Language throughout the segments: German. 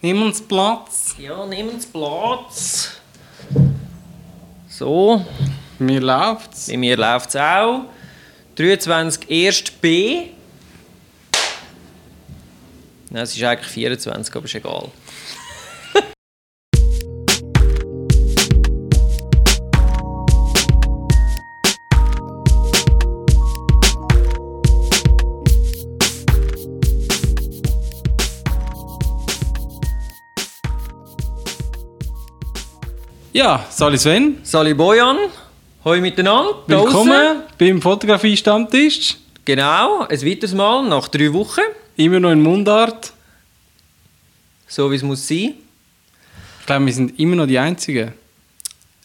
Nimm uns Platz. Ja, nimm uns Platz. So, Mir läuft's. bei mir läuft es auch. 23 erst B. Nein, es ist eigentlich 24, aber ist egal. Ja, Sali Sven. Sali Bojan, hoi miteinander. da draussen. Willkommen beim Fotografie-Stammtisch. Genau, ein weiteres Mal nach drei Wochen. Immer noch in Mundart. So wie es muss sein. Ich glaube, wir sind immer noch die Einzigen.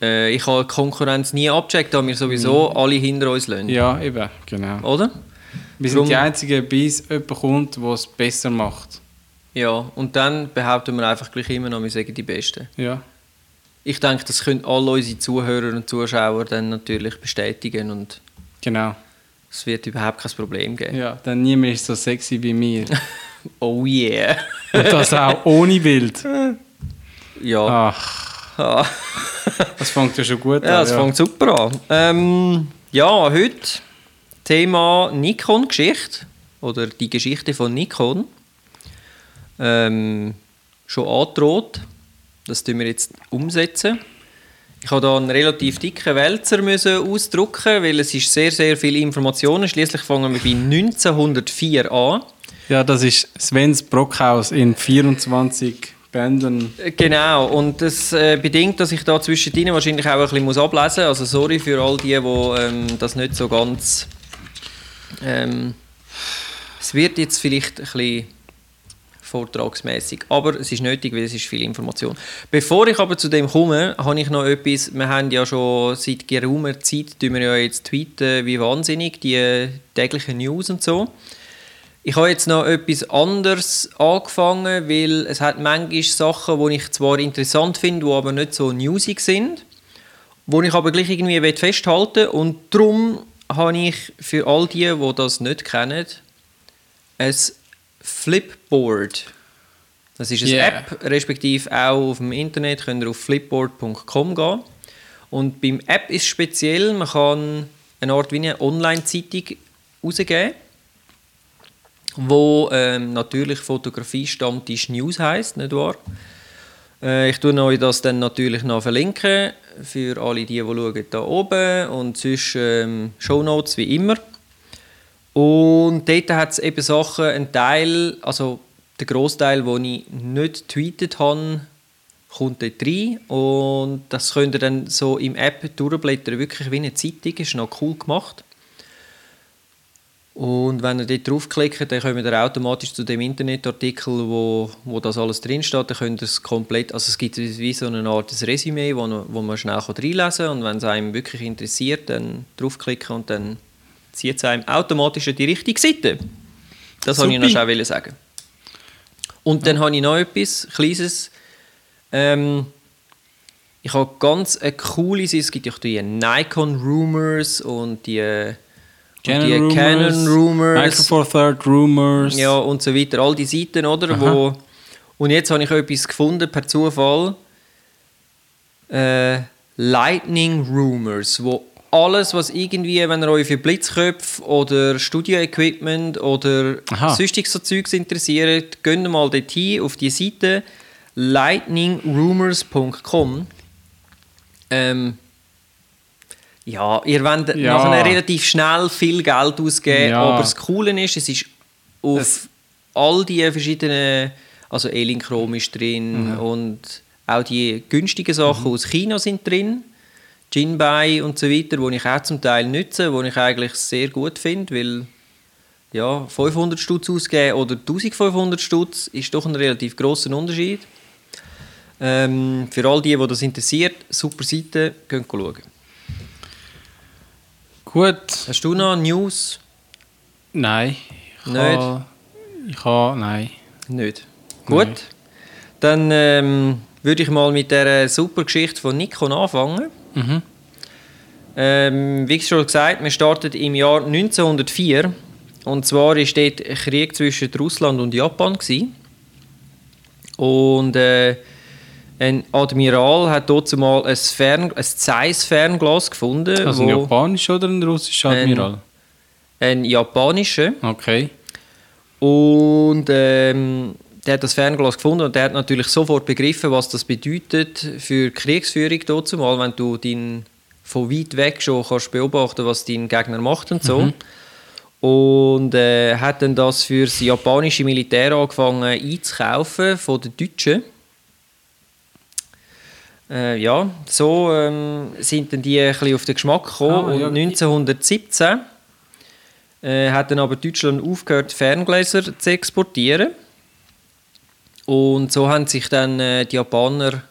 Äh, ich habe die Konkurrenz nie abgecheckt, da wir sowieso alle hinter uns lassen. Ja, eben, genau. Oder? Wir sind Drum- die Einzigen, bis jemand kommt, der es besser macht. Ja, und dann behaupten wir einfach gleich immer noch, wir sagen die Besten. Ja. Ich denke, das können alle unsere Zuhörer und Zuschauer dann natürlich bestätigen und Genau. es wird überhaupt kein Problem geben. Ja, dann niemand ist so sexy wie mir. Oh yeah! Und das auch ohne Bild. Ja, Ach, das fängt ja schon gut ja an. das fängt super an. Ähm, ja, heute Thema Nikon-Geschichte oder die Geschichte von Nikon. Ähm, schon angedroht. Das tun wir jetzt umsetzen. Ich habe da einen relativ dicken Wälzer müssen ausdrucken, weil es ist sehr, sehr viele Informationen. Schließlich fangen wir bei 1904 an. Ja, das ist Svens Brockhaus in 24 Bändern. Äh, Genau, und das äh, bedingt, dass ich da zwischendrin wahrscheinlich auch ein bisschen muss ablesen muss. Also sorry für all die, die ähm, das nicht so ganz... Ähm, es wird jetzt vielleicht ein bisschen vortragsmäßig, aber es ist nötig, weil es ist viel Information. Bevor ich aber zu dem komme, habe ich noch etwas, wir haben ja schon seit geraumer Zeit, tun wir ja jetzt tweeten wie wahnsinnig, die täglichen News und so. Ich habe jetzt noch etwas anderes angefangen, weil es hat manchmal Sachen, die ich zwar interessant finde, die aber nicht so newsig sind, wo ich aber gleich irgendwie will festhalten und darum habe ich für all die, die das nicht kennen, ein Flipboard. Das ist eine Yeah. App, respektive auch auf dem Internet könnt ihr auf flipboard.com gehen. Und beim App ist speziell, man kann eine Art wie eine Online-Zeitung rausgeben wo ähm, natürlich Fotografie Stammtisch News heißt, nicht wahr? Äh, ich tue euch das dann natürlich noch verlinken für alle die, die schauen da oben und sonst ähm, Shownotes wie immer. Und dort hat es eben Sachen, ein Teil, also der Großteil, den ich nicht tweetet habe, kommt dort rein und das könnt ihr dann so im App durchblättern, wirklich wie eine Zeitung, ist noch cool gemacht. Und wenn ihr dort draufklickt, dann kommt ihr automatisch zu dem Internetartikel, wo, wo das alles drinsteht. Dann könnt ihr es komplett, also es gibt wie so eine Art Resümee, wo, wo man schnell reinlesen kann. Und wenn es einem wirklich interessiert, dann draufklicken und dann zieht es einem automatisch an die richtige Seite. Das wollte ich noch schnell sagen. Und dann habe ich noch etwas Kleines. Ähm, ich habe ganz eine coole Seite. Es gibt ja auch die Nikon Rumors und die, und die Canon Rumors. Micro Four Third Rumors. Ja, und so weiter. All die Seiten, oder? Aha. Wo, und jetzt habe ich etwas gefunden per Zufall. Äh, Lightning Rumors, wo alles, was irgendwie, wenn ihr euch für Blitzköpfe oder Studio-Equipment oder Aha. sonstiges so Zeugs interessiert, geht mal dorthin auf die Seite lightningrumors.com. Ähm, ja, ihr wollt Ja. nachher relativ schnell viel Geld ausgeben, Ja. aber das Coole ist, es ist auf Es- all die verschiedenen, also Elinchrom ist drin und auch die günstigen Sachen aus China sind drin, Jinbei und so weiter, die ich auch zum Teil nutze, die ich eigentlich sehr gut finde, weil ja, 500 Stutz ausgeben oder 1500 Stutz ist doch ein relativ grosser Unterschied. Ähm, für all die, die das interessiert, super Seite, könnt schauen. Gut. Hast du noch News? Nein. Ich Nicht? ha- Ich habe, nein. Nicht. Gut. Dann ähm, würde ich mal mit der super Geschichte von Nikon anfangen. Mhm. Ähm, wie schon gesagt, wir starten im Jahr 1904. Und zwar war dort ein Krieg zwischen Russland und Japan. Gewesen. Und äh, ein Admiral hat dort mal ein, Fern ein Zeiss-Fernglas gefunden. Also ein japanischer oder ein russischer Ein- Admiral? ein japanischer. Okay. Und ähm, der hat das Fernglas gefunden und der hat natürlich sofort begriffen, was das bedeutet für die Kriegsführung dort zumal, wenn du den von weit weg schon kannst beobachten, was dein Gegner macht und so. Und äh, hat dann das für das japanische Militär angefangen einzukaufen von den Deutschen. Äh, ja, so ähm, sind dann die ein bisschen auf den Geschmack gekommen. Ah, ja. und 1917 äh, hat dann aber Deutschland aufgehört, Ferngläser zu exportieren. Und so haben sich dann äh, die Japaner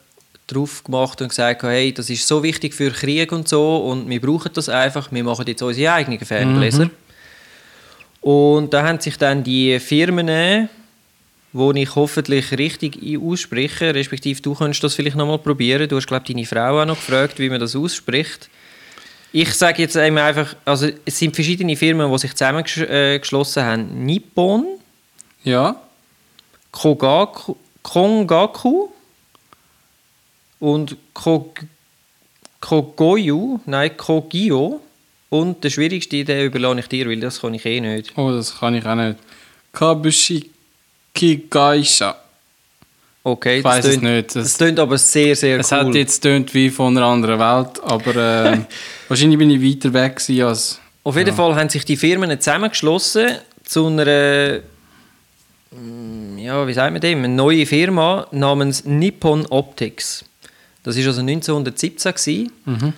drauf gemacht und gesagt, hey, das ist so wichtig für Krieg und so und wir brauchen das einfach, wir machen jetzt unsere eigenen Ferngläser. Und da haben sich dann die Firmen, wo ich hoffentlich richtig ausspreche, respektive du könntest das vielleicht nochmal probieren. Du hast, glaube ich, deine Frau auch noch gefragt, wie man das ausspricht. Ich sage jetzt einfach, also es sind verschiedene Firmen, die sich zusammengeschlossen haben. Nippon, Ja. Kogaku, Kongaku und Kog, Kogoyu, nein, Kogyo. Und der schwierigste, den überlasse ich dir, weil das kann ich eh nicht. Oh, das kann ich auch nicht. Kabushiki Gaisha. Okay, Ich weiss es nicht. Das Das- aber sehr, sehr Es cool. hat jetzt tönt wie von einer anderen Welt, aber äh, wahrscheinlich bin ich weiter weg als... Auf jeden Fall haben sich die Firmen zusammengeschlossen zu einer, ja, wie sagt man dem, eine neue Firma namens Nippon Optics. Das ist also 1917 gewesen.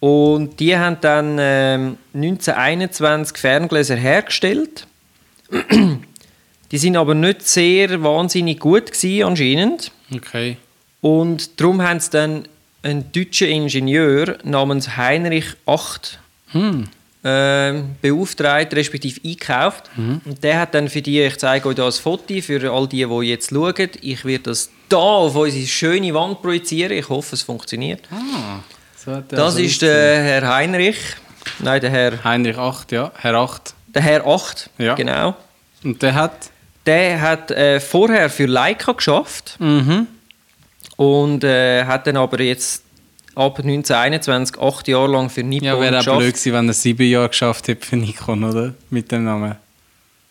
und die haben dann ähm, 1921 Ferngläser hergestellt. die sind aber nicht sehr wahnsinnig gut gewesen, anscheinend. Okay. Und darum haben sie dann einen deutschen Ingenieur namens Heinrich Acht Hm. Ähm, beauftragt, respektive eingekauft. Mhm. Und der hat dann für die, ich zeige euch da ein Foto für all die, die jetzt schauen. Ich werde das da auf unsere schöne Wand projizieren. Ich hoffe, es funktioniert. Ah, so Das also ist der Herr Heinrich. Nein, der Herr, Heinrich 8, ja. Herr 8. der Herr Acht. Ja. Genau. Und der hat... Der hat äh, vorher für Leica geschafft Mhm. und äh, hat dann aber jetzt ab 1921 acht Jahre lang für Nippon Ja, wäre auch blöd gewesen, wenn er sieben Jahre geschafft hätte für Nikon, oder? Mit dem Namen.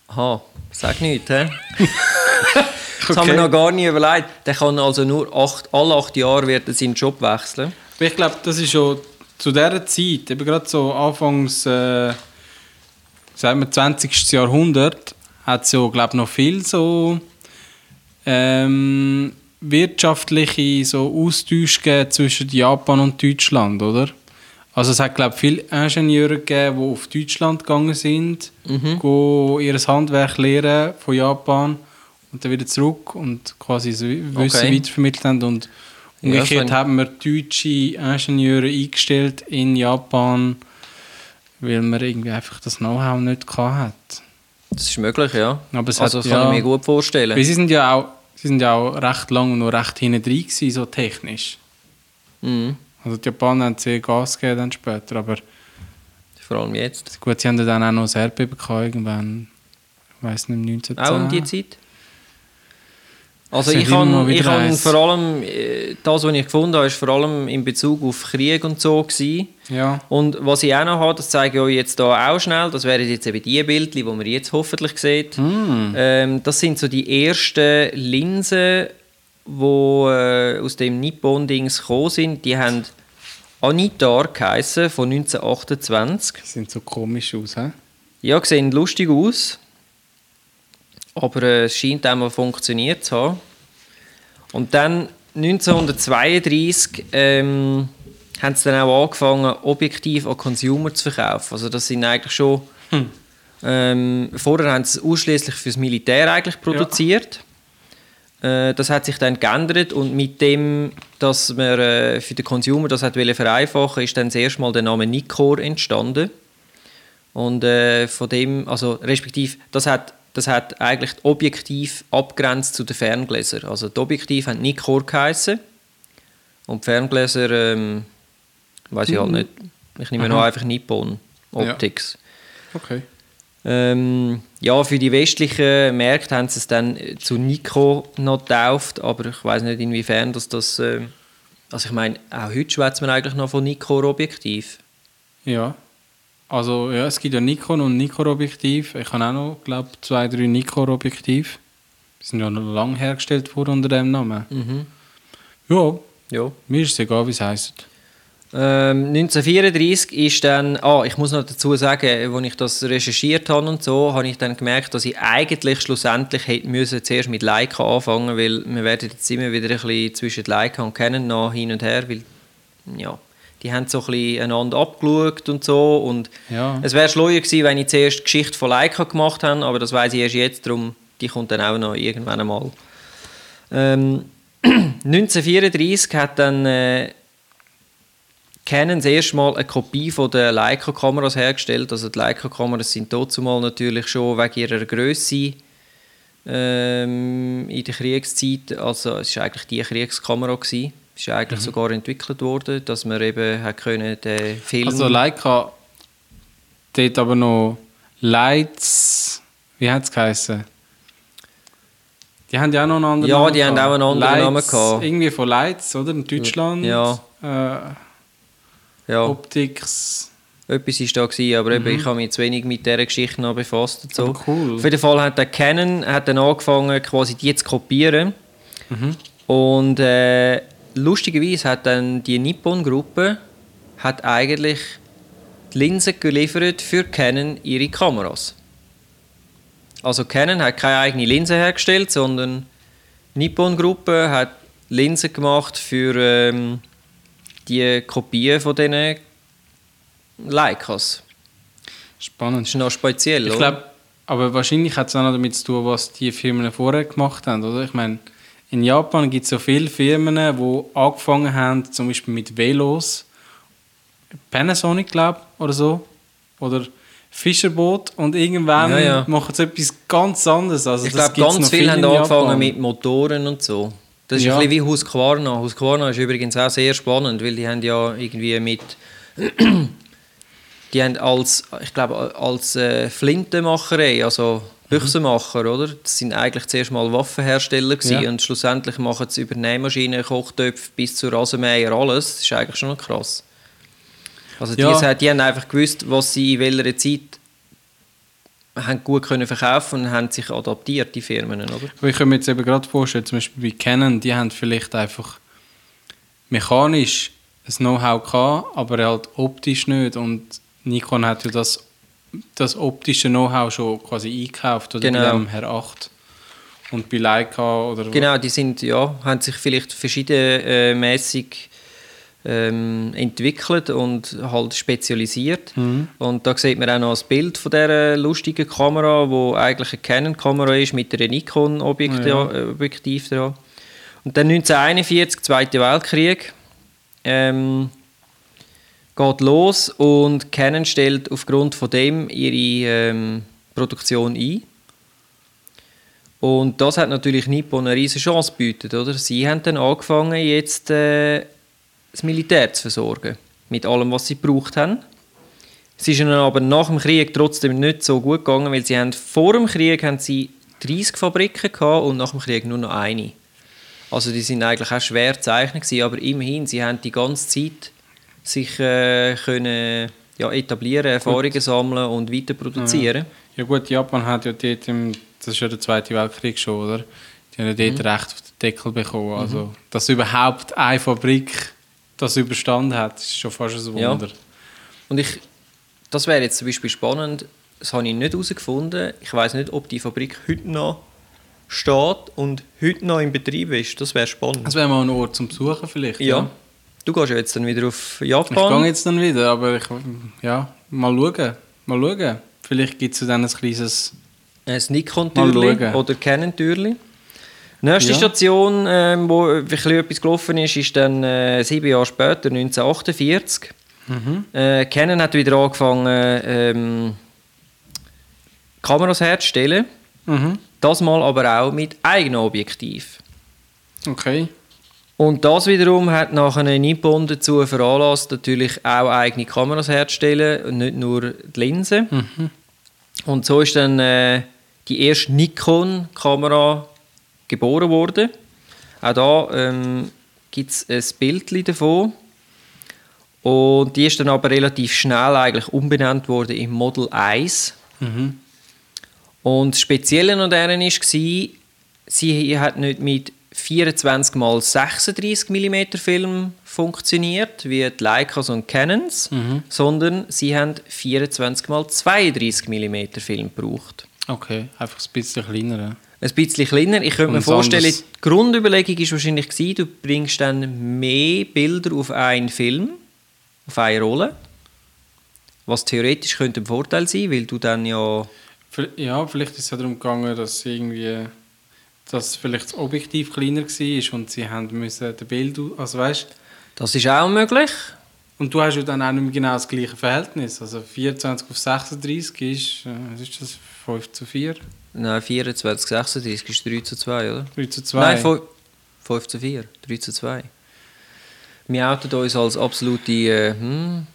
Aha, sag nichts, hä? Das haben Okay. wir noch gar nie überlegt. Der kann also nur acht, alle acht Jahre wird er seinen Job wechseln. Ich glaube, das ist schon zu dieser Zeit, eben gerade so Anfangs, äh, sagen wir 20. Jahrhundert, hat es ja, glaube noch viel so ähm, wirtschaftliche so Austausch gegeben zwischen Japan und Deutschland, oder? Also es hat, glaube viele Ingenieure gegeben, die auf Deutschland gegangen sind, go ihr Handwerk lehren von Japan und dann wieder zurück und quasi das Wissen Okay. weitervermittelt haben und Ja, umgekehrt ein- haben wir deutsche Ingenieure eingestellt in Japan, weil man irgendwie einfach das Know-how nicht gehabt hat. Das ist möglich, ja. Aber es also hat, das kann ja, ich mir gut vorstellen. Weil sie sind ja auch, sie sind ja auch recht lang und noch recht hinten drin gewesen, so technisch. Mhm. Also die Japaner haben sehr Gas gegeben dann später, aber Vor allem jetzt. gut, sie haben dann auch noch ein Erdbeben gehabt, irgendwann, ich weiss nicht, 1910. Auch um die Zeit? Also ich wieder ich vor allem, äh, das was ich gefunden habe, ist vor allem in Bezug auf Krieg und so gewesen. Ja, Und was ich auch noch habe, das zeige ich euch jetzt hier auch schnell, das wären jetzt eben die Bildchen, die man jetzt hoffentlich sieht. Hm. Ähm, das sind so die ersten Linsen, die äh, aus dem Nippon-Dings gekommen sind. Die haben Anitar geheissen, von 1928. die sehen so komisch aus, hä? Ja, sehen lustig aus. Aber äh, es scheint einmal funktioniert zu haben. Und dann 1932 ähm, haben sie dann auch angefangen, objektiv an Consumer zu verkaufen. Also das sind eigentlich schon... Ähm, vorher haben sie es ausschließlich fürs Militär eigentlich produziert. Äh, das hat sich dann geändert und mit dem, dass man äh, für den Consumer das hat vereinfachen, ist dann das erste Mal der Name Nikkor entstanden. Und äh, von dem, also respektive, das hat, das hat eigentlich objektiv abgrenzt zu den Ferngläsern. Also die Objektiv haben Nikkor geheißen und die Ferngläser, ähm, weiß ich halt nicht. Ich nehme noch einfach Nippon Optics. Okay. Ähm, ja, für die westlichen Märkte haben sie es dann zu Nikon noch getauft, aber ich weiß nicht inwiefern dass das... Äh, also ich meine, auch heute schwätzt man eigentlich noch von Nikon-Objektiv. Ja. Also ja, es gibt ja Nikon und Nikon-Objektiv. Ich habe auch noch, glaube zwei, drei Nikon-Objektiv. Die sind ja noch lange hergestellt worden unter dem Namen. Mhm. Ja, Ja. mir ist es egal, wie es heisst. Ähm, 1934 ist dann, ah, ich muss noch dazu sagen, als ich das recherchiert habe und so, habe ich dann gemerkt, dass ich eigentlich schlussendlich hätte müssen zuerst mit Leica anfangen, weil wir werden jetzt immer wieder ein bisschen zwischen Leica und Canon noch hin und her, weil ja, die haben so ein bisschen einander abgeschaut und so und Ja. es wäre schleuer gewesen, wenn ich zuerst die Geschichte von Leica gemacht habe, aber das weiß ich erst jetzt, darum die kommt dann auch noch irgendwann einmal. Ähm, 1934 hat dann äh, Canon das erste Mal eine Kopie von der Leica-Kameras hergestellt. Also die Leica-Kameras sind dazumal natürlich schon wegen ihrer Größe ähm, in der Kriegszeit, also es war eigentlich die Kriegskamera gewesen. Ist eigentlich sogar entwickelt worden, dass man eben hat können den Film Also Leica, dort aber noch Lights, wie hat es geheißen? Die haben ja auch noch einen anderen Ja, Namen die haben gehabt. auch einen anderen Lights, Namen gehabt. Irgendwie von Lights, oder? In Deutschland. Ja. Äh, ja. Optics. Etwas war da, gewesen, aber eben, ich habe mich zu wenig mit dieser Geschichte noch befasst. Und so. Mhm. Aber cool. Auf jeden Fall hat der Canon hat dann angefangen, quasi die zu kopieren. Mhm. Und äh, lustigerweise hat dann die Nippon-Gruppe hat eigentlich die Linsen geliefert für Canon ihre Kameras. Also Canon hat keine eigene Linse hergestellt, sondern die Nippon-Gruppe hat Linsen gemacht für ähm, die Kopien von diesen Leicas. Spannend. Das ist noch speziell, Ich oder? glaube, aber wahrscheinlich hat es auch noch damit zu tun, was die Firmen vorher gemacht haben, oder? Ich meine, in Japan gibt es so viele Firmen, die angefangen haben, zum Beispiel mit Velos, Panasonic, glaube ich, oder so, oder Fischerboot und irgendwann Ja, ja. machen sie etwas ganz anderes. Also Ich glaube, ganz viele viel haben angefangen Japan. mit Motoren und so. Das ist Ja. ein bisschen wie Husqvarna. Husqvarna ist übrigens auch sehr spannend, weil die haben ja irgendwie mit... die haben als, ich glaube, als äh, Flintenmacherei, also Büchsenmacher, oder? Das sind eigentlich zuerst mal Waffenhersteller gewesen Ja. und schlussendlich machen sie über Nähmaschinen, Kochtöpfe bis zu Rasenmäher alles. Das ist eigentlich schon krass. Also die, Ja. die haben einfach gewusst, was sie in welcher Zeit haben gut können verkaufen und haben sich adaptiert, die Firmen, oder? Aber ich kann mir jetzt eben gerade vorstellen, zum Beispiel bei Canon, die haben vielleicht einfach mechanisch ein Know-how gehabt, aber halt optisch nicht. Und Nikon hat ja das, das optische Know-how schon quasi eingekauft, oder Genau. bei dem Herr 8. Und bei Leica oder Genau, die sind, ja, haben sich vielleicht verschiedenmäßig ähm, entwickelt und halt spezialisiert. Und da sieht man auch noch das Bild von dieser lustigen Kamera, wo eigentlich eine Canon-Kamera ist mit einer Nikon-Objektiv Ja. äh, Objektiv dran. Und dann 1941, Zweiter Weltkrieg, ähm, geht los und Canon stellt aufgrund von dem ihre ähm, Produktion ein. Und das hat natürlich Nippon eine riesige Chance gebietet, oder? Sie haben dann angefangen, jetzt äh, das Militär zu versorgen. Mit allem, was sie gebraucht haben. Es ist ihnen aber nach dem Krieg trotzdem nicht so gut gegangen, weil sie haben, vor dem Krieg haben sie 30 Fabriken gehabt und nach dem Krieg nur noch eine. Also die sind eigentlich auch schwer zu zeichnen aber immerhin, sie haben die ganze Zeit sich äh, können, ja, etablieren, Erfahrungen sammeln und weiter produzieren. Ja gut, Japan hat ja dort, im, das ist ja der Zweite Weltkrieg schon, oder? Die haben ja dort Mhm. recht auf den Deckel bekommen. Also, dass überhaupt eine Fabrik das überstanden hat, ist schon fast ein Ja. Wunder. Und ich, das wäre jetzt zum Beispiel spannend, das habe ich nicht herausgefunden. Ich weiß nicht, ob die Fabrik heute noch steht und heute noch in Betrieb ist. Das wäre spannend. Das wäre mal ein Ort zum Besuchen vielleicht. ja. Du gehst ja jetzt dann wieder auf Ich Japan. gehe jetzt dann wieder, aber ich, ja, mal schauen. Mal schauen. Vielleicht gibt es dann ein kleines... Ein Nikon-Türli oder Canon-Türli. Nächste Ja. Station, ähm, wo ein bisschen etwas gelaufen ist, ist dann äh, sieben Jahre später, 1948. Mhm. Äh, Canon hat wieder angefangen, ähm, Kameras herzustellen. Mhm. Das mal aber auch mit eigenen Objektiv. Okay. Und das wiederum hat nachher Nippon dazu veranlasst, natürlich auch eigene Kameras herzustellen und nicht nur die Linsen. Und so ist dann äh, die erste Nikon-Kamera geboren worden. Auch da ähm, gibt es ein Bild davon. Und die ist dann aber relativ schnell eigentlich umbenannt worden in Model 1. Mhm. Und das Spezielle an deren war, sie hat nicht mit 24 x 36 mm Film funktioniert, wie die Leicas und Canons, sondern sie haben 24 x 32 mm Film gebraucht. Okay, einfach ein bisschen kleiner. Ein bisschen kleiner. Ich könnte mir Und vorstellen, anders. die Grundüberlegung war wahrscheinlich, gewesen, du bringst dann mehr Bilder auf einen Film, auf eine Rolle. Was theoretisch könnte ein Vorteil sein, weil du dann ja... Ja, vielleicht ist es ja darum gegangen, dass irgendwie dass vielleicht das Objektiv kleiner war und sie haben müssen den Bild, also weißt, Das ist auch möglich. und du hast ja dann auch nicht mehr genau das gleiche Verhältnis. Also 24 auf 36 ist, äh, was ist das, 5 zu 4, Nein, 24, 36 ist 3 zu 2, oder? 3 zu 2. Nein, 5, 5 zu 4, 3 zu 2. Wir outen uns als absolute... Äh, hm.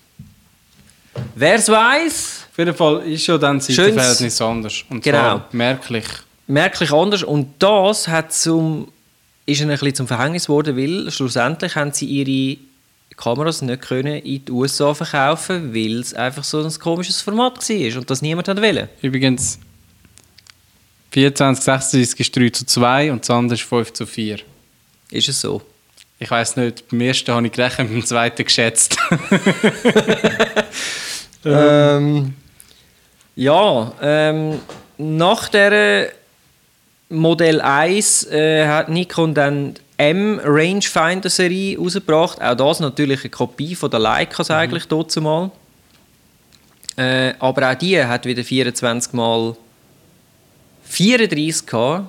Wer's weiß, Auf jeden Fall ist ja dann das Seitenverhältnis anders. Und Genau. zwar merklich. Merklich anders. Und das hat zum, ist ihnen ein bisschen zum Verhängnis geworden, weil schlussendlich haben sie ihre Kameras nicht können in die USA verkaufen, weil es einfach so ein komisches Format war und das niemand hat wollen. Übrigens, 24, 36 ist 3 zu 2 und das andere ist 5 zu 4. Ist es so? Ich weiß nicht, beim ersten habe ich gerechnet, beim zweiten geschätzt. Ähm, ja, ähm, nach der Modell 1 äh, hat Nikon dann die M Rangefinder Serie rausgebracht. Auch das natürlich eine Kopie von der Leicas eigentlich dazu mal. Äh, aber auch die hat wieder 24 mal 34 gehabt.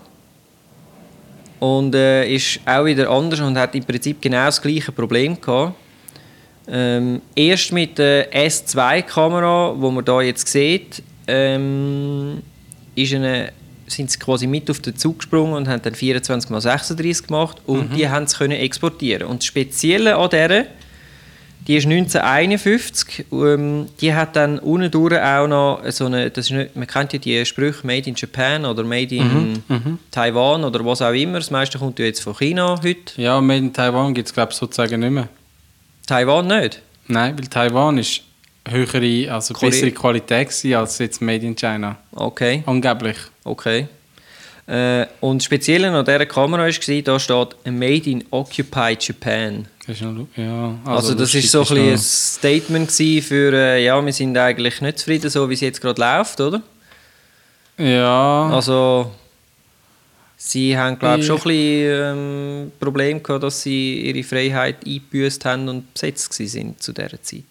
Und äh, ist auch wieder anders und hat im Prinzip genau das gleiche Problem gehabt. Ähm, erst mit der S2-Kamera, wo man da jetzt sieht, ähm, ist eine, sind sie quasi mit auf den Zug gesprungen und haben dann 24 x 36 gemacht und die haben es können exportieren. Und das Spezielle an der, die ist 1951, ähm, die hat dann unten durch auch noch so eine, das ist nicht, man kennt ja die Sprüche Made in Japan oder Made in Taiwan oder was auch immer, das meiste kommt ja jetzt von China heute. ja, Made in Taiwan gibt es, glaube ich, sozusagen nicht mehr. Taiwan nicht. Nein, weil Taiwan ist höhere, also Korea- bessere Qualität gewesen als jetzt Made in China. Okay. Angeblich. Okay. Äh, und das Spezielle an dieser Kamera war, da steht «Made in Occupied Japan». Das noch, ja, Also, das lustig ist so ein, ein Statement für äh, «Ja, wir sind eigentlich nicht zufrieden, so wie es jetzt gerade läuft», oder? Ja, Also, sie haben, glaube ich, schon ein bisschen ähm, Problem gehabt, dass sie ihre Freiheit eingebüßt haben und besetzt sind zu dieser Zeit.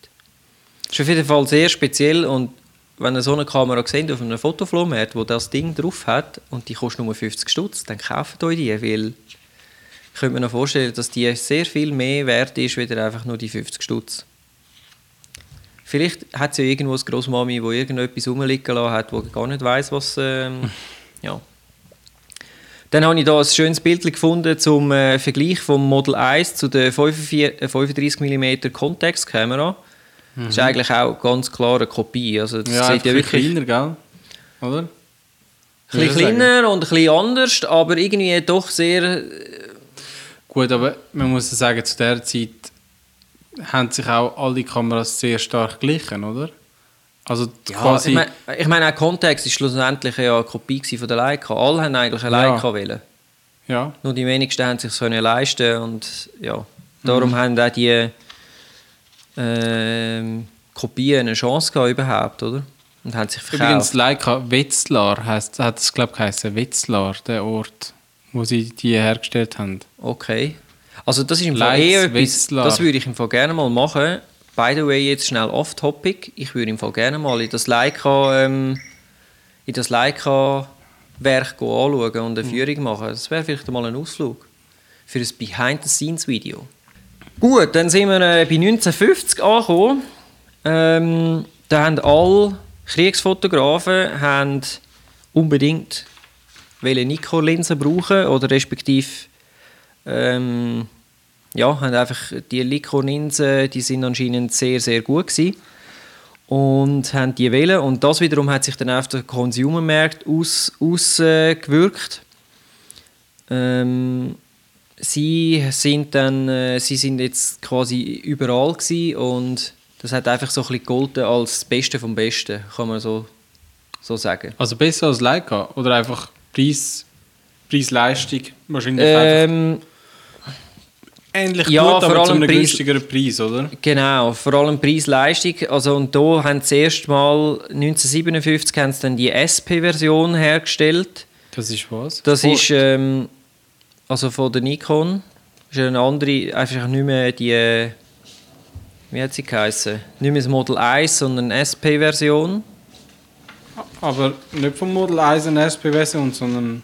Das ist auf jeden Fall sehr speziell und wenn ihr so eine Kamera seht auf einem Fotoflohmarkt, wo das Ding drauf hat und die kostet nur 50 Stutz, dann kauft euch die, weil ich könnte mir noch vorstellen, dass die sehr viel mehr wert ist, wieder einfach nur die 50 Stutz. Vielleicht hat es ja irgendwo eine Großmami, die irgendetwas rumliegen lassen hat, wo gar nicht weiß, was. Ähm, ja. Dann habe ich da ein schönes Bild gefunden zum äh, Vergleich vom Model 1 zu der 45, äh, 35 mm Context-Kamera. Das ist eigentlich auch ganz klar eine Kopie. Also das ja, sieht ja wirklich kleiner, gell? Oder? ein bisschen kleiner und ein bisschen anders, aber irgendwie doch sehr. Gut, aber man muss ja sagen, zu der Zeit haben sich auch alle Kameras sehr stark glichen, oder? Also Ja, quasi... ich meine, ich mein, auch Context ist schlussendlich ja eine Kopie von der Leica. Alle haben eigentlich eine Ja. Leica wollen. ja, Nur die wenigsten haben sich können leisten und ja, darum Mhm. haben auch die ähm, Kopien eine Chance gehabt überhaupt, oder? Und haben sich übrigens verkauft. Leica Wetzlar heisst, hat es glaube ich geheißen, Wetzlar, der Ort, wo sie die hergestellt haben. Okay. Also das ist im Fall eher etwas, Wetzlar. das würde ich im Fall gerne mal machen. By the way, jetzt schnell off-topic. Ich würde im Fall gerne mal in das Leica, ähm, in das Leica Werk anschauen und eine Führung machen. Das wäre vielleicht mal ein Ausflug für ein Behind-the-Scenes-Video. Gut, dann sind wir äh, bei 1950 angekommen. Ähm, da haben alle Kriegsfotografen haben unbedingt Nikon-Linsen brauchen oder respektive ähm, ja, haben einfach die Nikon-Linsen, die sind anscheinend sehr, sehr gut gewesen. und haben die wählen und das wiederum hat sich dann auf den Consumermarkt ausgewirkt. Aus, äh, ähm, sie sind dann, äh, sie sind jetzt quasi überall gewesen und das hat einfach so ein bisschen gegolten als das Beste vom Besten, kann man so, so sagen. Also besser als Leica oder einfach Preis, Preis-Leistung wahrscheinlich ähm, ähnlich ja, gut, aber vor allem zu einem Preis- günstigeren Preis, oder? Genau, vor allem Preis-Leistung. Also, und da haben sie erst mal 1957 haben sie dann die SP-Version hergestellt. Das ist was? Das Sport. ist ähm, also von der Nikon. Das ist eine andere, einfach nicht mehr die, wie hat sie geheißen? Nicht mehr das Model 1, sondern eine SP-Version. Aber nicht vom Model 1 eine SP-Version, sondern...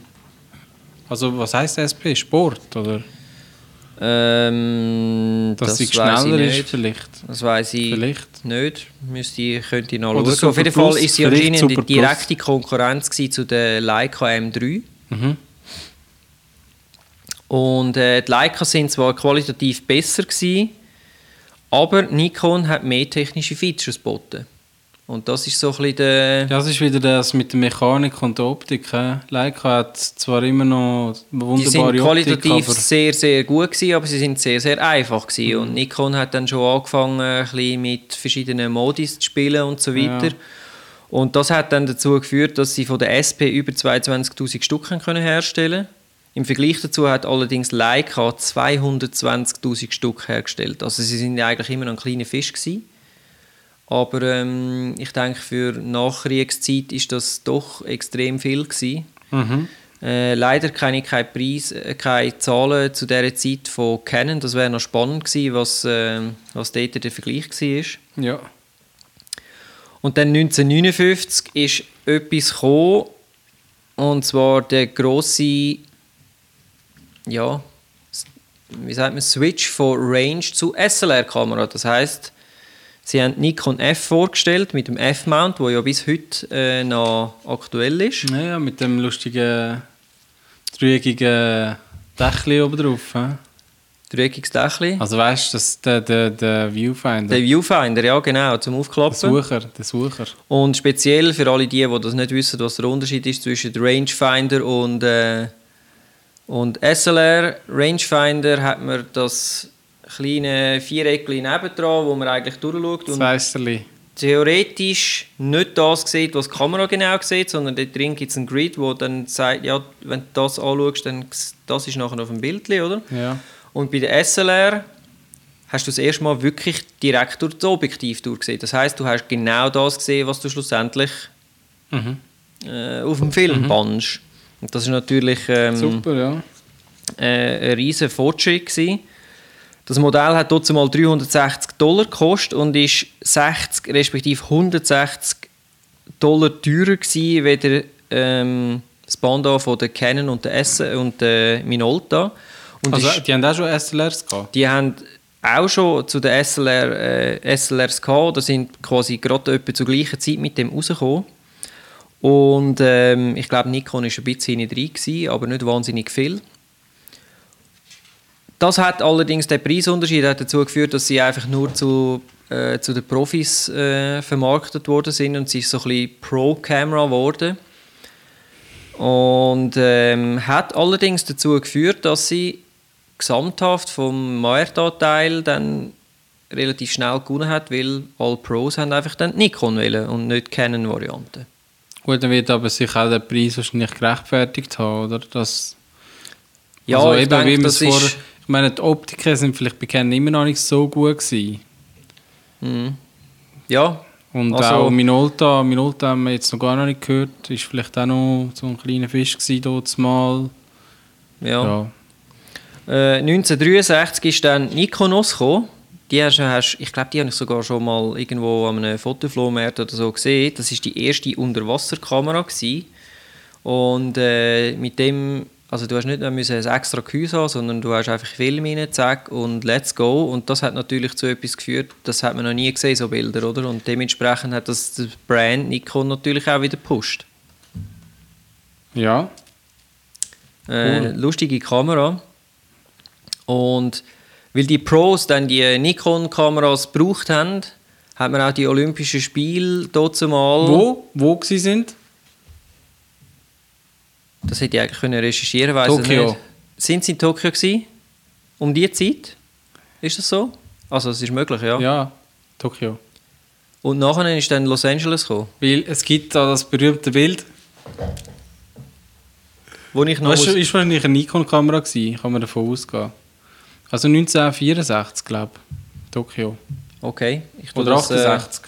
Also was heißt SP? Sport, oder? Ähm, Dass sie weiss ich schneller ist vielleicht. Das weiß ich Vielleicht. nicht. Müsste ich, könnte ich noch Oder schauen. Auf jeden Fall ist sie anscheinend Plus. direkte Konkurrenz zu der Leica M3. Mhm. Und äh, die Leica sind zwar qualitativ besser gewesen, aber Nikon hat mehr technische Features geboten. Und das ist so ein bisschen der... Das ist wieder das mit der Mechanik und der Optik. He? Leica hat zwar immer noch eine Die sind wunderbare qualitativ Optik, aber sehr, sehr gut gewesen, aber sie sind sehr, sehr einfach gewesen. Mhm. Und Nikon hat dann schon angefangen, ein bisschen mit verschiedenen Modis zu spielen und so weiter. Ja. Und das hat dann dazu geführt, dass sie von der SP über 22'000 Stück haben können herstellen Im Vergleich dazu hat allerdings Leica 220'000 Stück hergestellt. Also sie sind eigentlich immer noch ein kleiner Fisch gewesen. Aber ähm, ich denke, für Nachkriegszeit ist das doch extrem viel gewesen. mhm. Äh, leider kenne ich keine, Preis, äh, keine Zahlen zu dieser Zeit von Canon. Das wäre noch spannend gewesen, was, äh, was dort der Vergleich war. ja. Und dann 1959 ist etwas gekommen, und zwar der grosse, ja, wie sagt man, Switch von Range zu SLR-Kamera. Das heißt, sie haben Nikon F vorgestellt mit dem F-Mount, wo ja bis heute äh, noch aktuell ist. Ja, ja, mit dem lustigen, dreieckigen Dächli oben drauf. he? Dreieckiges Dächli. Also weißt du, das- der, der, der Viewfinder, Der Viewfinder, ja genau, zum der Aufklappen. Sucher, der Sucher. Und speziell für alle die, die das nicht wissen, was der Unterschied ist zwischen der Rangefinder und, äh, und SLR. Rangefinder hat man das kleine Viereckchen nebendran, wo man eigentlich durchschaut Das und Weisserli. theoretisch nicht das sieht, was die Kamera genau sieht, sondern dort drin gibt es einen Grid, wo dann sagt, ja, wenn du das anschaust, dann das ist nachher auf dem Bild, oder? Ja. Und bei der SLR hast du das erste Mal wirklich direkt durch das Objektiv durchgesehen. Das heißt, du hast genau das gesehen, was du schlussendlich Mhm. äh, auf dem Film bannst. Und das ist natürlich ähm, Super, ja. äh, ein riesen Fortschritt gewesen. Das Modell hat trotzdem mal 360 Dollar gekostet und ist 60 respektive 160 Dollar teurer gewesen, weder ähm, das Banda von der Canon und der S und der Minolta. Und Also, ist- die haben auch schon SLRs gehabt. die haben auch schon zu den SLR, äh, SLRs gehabt, oder sind quasi gerade etwa zur gleichen Zeit mit dem rausgekommen. Und ähm, ich glaube, Nikon war ein bisschen gewesen, aber nicht wahnsinnig viel. Das hat allerdings, der Preisunterschied hat dazu geführt, dass sie einfach nur zu, äh, zu den Profis äh, vermarktet worden sind und sie ist so ein bisschen Pro-Camera geworden. Und ähm, hat allerdings dazu geführt, dass sie gesamthaft vom Marktanteil dann relativ schnell gewonnen hat, weil alle Pros haben einfach dann Nikon wählen und nicht Canon-Variante. Gut, dann wird aber sich auch der Preis wahrscheinlich gerechtfertigt haben, oder? Das, Ja, also ich eben, denke, wie das vor, ist- Ich meine, die Optiken sind vielleicht bei Canon immer noch nicht so gut gewesen. Mhm. Ja, Und Also- auch Minolta, Minolta haben wir jetzt noch gar nicht gehört, ist vielleicht auch noch so ein kleiner Fisch gewesen dort mal. ja. Ja. Äh, 1963 ist dann Nikonos gekommen. Die hast, hast, ich glaube, die habe ich sogar schon mal irgendwo an einem Fotoflohmarkt oder so gesehen. Das ist die erste Unterwasserkamera gewesen. Und äh, mit dem, also du hast nicht mehr müssen ein extra Gehäuse haben, sondern du hast einfach Film rein, zack und let's go. Und das hat natürlich zu etwas geführt, das hat man noch nie gesehen, so Bilder, oder? Und dementsprechend hat das das Brand Nikon natürlich auch wieder gepusht. Ja. Äh, Cool. lustige Kamera. Und weil die Pros dann die Nikon-Kameras gebraucht haben, hat man auch die Olympischen Spiele dort mal. Wo? Wo sie sind? Das hätte ich eigentlich können recherchieren können. Tokio. Nicht. Sind sie in Tokio gewesen? Um die Zeit? Ist das so? Also, es ist möglich, ja. Ja, Tokio. Und nachher ist dann Los Angeles gekommen. Weil es gibt da das berühmte Bild. Wo ich noch Das muss- war wahrscheinlich eine Nikon-Kamera, gewesen, kann man davon ausgehen. Also 1964, glaube ich. Tokio. Okay. Ich Oder das, äh, 68.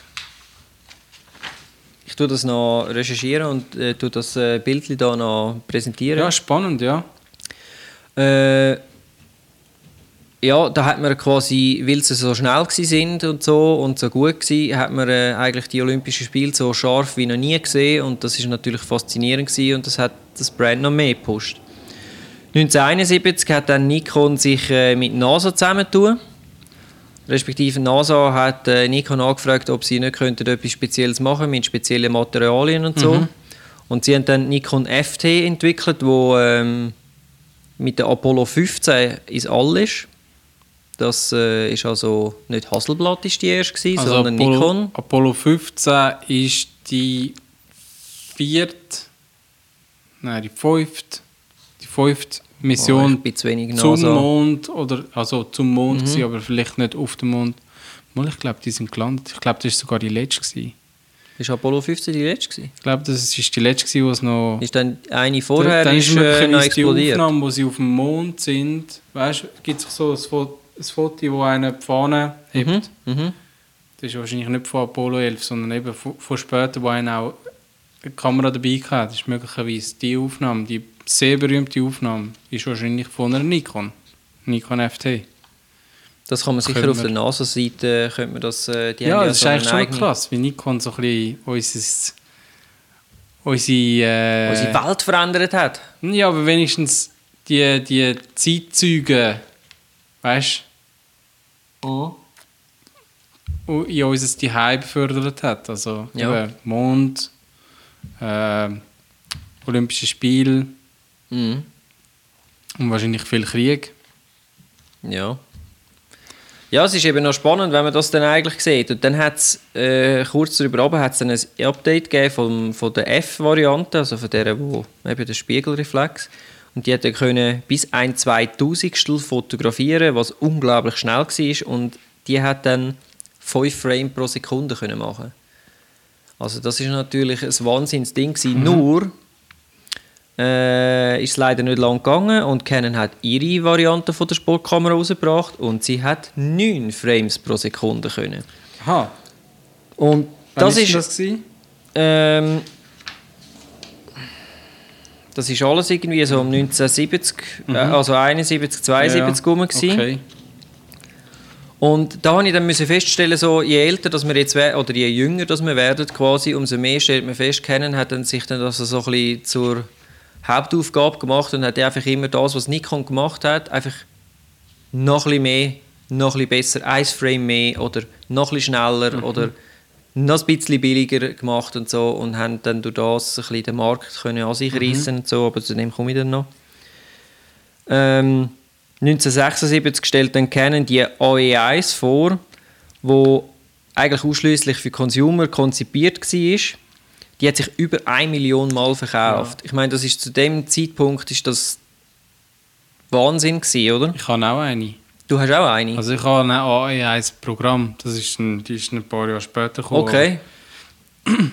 Ich tue das noch recherchieren und äh, tue das äh, Bildchen da noch präsentieren. ja, spannend, ja. Äh, ja, da hat man quasi, weil sie so schnell sind und so und so gut gsi, hat man äh, eigentlich die Olympischen Spiele so scharf wie noch nie gesehen und das ist natürlich faszinierend gsi und das hat das Brand noch mehr gepusht. 1971 hat dann Nikon sich äh, mit NASA zusammentun. Respektive NASA hat äh, Nikon angefragt, ob sie nicht könnten etwas Spezielles machen mit speziellen Materialien und so. Und sie haben dann Nikon FT entwickelt, wo ähm, mit der Apollo 15 ins All ist. Das äh, ist also nicht Hasselblad ist die erste gewesen, Also sondern Apollo, Nikon. Apollo 15 ist die vierte, nein, die fünfte, fünfte Oh, Mission wenig zum NASA. Mond oder also zum Mond Mhm. gewesen, aber vielleicht nicht auf dem Mond. Mal, ich glaube, die sind gelandet. Ich glaube, das ist sogar die letzte gewesen. Ist Apollo 15 die letzte gewesen? Ich glaube, das ist die letzte wo es noch Ist dann eine vorher dann ist, äh, noch möglicherweise die explodiert? Aufnahme, wo sie auf dem Mond sind. Weißt du, gibt es so ein Foto, ein Foto, wo einer die Fahne hebt. Mhm. Mhm. Das ist wahrscheinlich nicht von Apollo 11, sondern eben von, von später, wo einer auch eine Kamera dabei hatte. Das ist möglicherweise die Aufnahme, die sehr berühmte Aufnahme, ist wahrscheinlich von einer Nikon. Nikon FT. Das kann man sicher auf der NASA-Seite, könnte man das, äh, die ja, das ist eigentlich schon krass, wie Nikon so ein bisschen unser, unsere, äh, die Welt verändert hat. Ja, aber wenigstens die, die Zeitzeuge, weißt du, in unser Zuhause befördert hat. Also Ja. Mond, äh, Olympische Spiele Mhm. und wahrscheinlich viel Krieg. Ja. Ja, es ist eben noch spannend, wenn man das dann eigentlich sieht. Und dann hat es, äh, kurz darüber runter, hat es dann ein Update gegeben von, von der F-Variante, also von der, wo eben der Spiegelreflex. Und die hat dann können bis ein Zweitausendstel fotografieren, was unglaublich schnell war. Und die hat dann 5 Frames pro Sekunde können machen. Also das ist natürlich ein Wahnsinnsding gewesen. Nur äh, ist es leider nicht lang gegangen und Canon hat ihre Variante von der Sportkamera rausgebracht und sie hat 9 Frames pro Sekunde können. Aha, Und das ist das gewesen? ähm, das ist alles irgendwie so um 1970, äh, also 71, 72 rum gewesen. Okay. Und da habe ich dann müssen feststellen, so, je älter dass wir jetzt werden, oder je jünger dass wir werden, quasi, umso mehr stellt man fest, Canon hat dann sich dann das so ein bisschen zur Hauptaufgabe gemacht und hat einfach immer das, was Nikon gemacht hat, einfach noch ein bisschen mehr, noch ein bisschen besser, ein Frame mehr oder noch ein bisschen schneller oder noch ein bisschen billiger gemacht und so und haben dann durch das ein bisschen den Markt können an sich reissen und so, aber zu dem komme ich dann noch. Ähm, 1976 stellt dann Canon die AE1 vor, wo eigentlich ausschließlich für Consumer konzipiert war. Die hat sich über 1 Million Mal verkauft. Ich meine, das ist zu dem Zeitpunkt ist das Wahnsinn gewesen, oder? Ich habe auch eine. Du hast auch eine. Also ich habe ein AE1-Programm, das ist ein, die ist ein paar Jahre später gekommen. okay,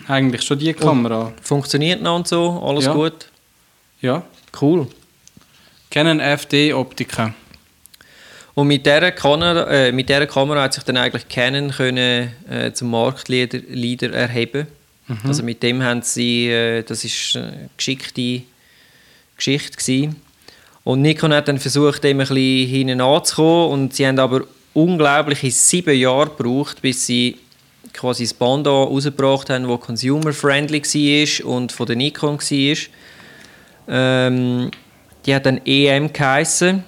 Eigentlich schon die Kamera. funktioniert noch und so, alles Ja. gut. Ja. Cool. Canon FD Optika. Und mit dieser, Kamera, äh, mit dieser Kamera hat sich dann eigentlich Canon können, äh, zum Marktleader Leader erheben. Also mit dem haben sie, äh, das ist eine geschickte Geschichte gewesen. Und Nikon hat dann versucht, dem ein bisschen hinten und sie haben aber unglaubliche sieben Jahre gebraucht, bis sie quasi das Band rausgebracht haben, das consumer-friendly war und von der Nikon war. Ähm, die hat dann EM geheissen.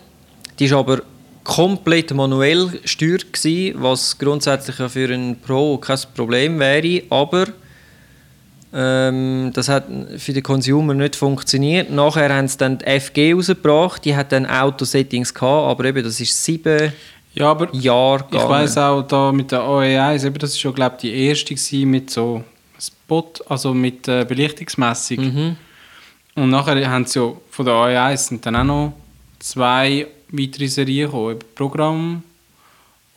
Die ist aber komplett manuell gesteuert was grundsätzlich für einen Pro kein Problem wäre, aber ähm, das hat für den Consumer nicht funktioniert. Nachher haben sie dann die FG rausgebracht, die hat dann Auto-Settings gehabt, aber eben das ist sieben Ja, aber Jahren ich weiß auch, da mit der OE1, eben, das war schon, glaube die erste mit so Spot, also mit äh, Belichtungsmessung. Mhm. Und nachher haben sie ja von der OE1 sind dann auch noch zwei weitere Serien gekommen. Programm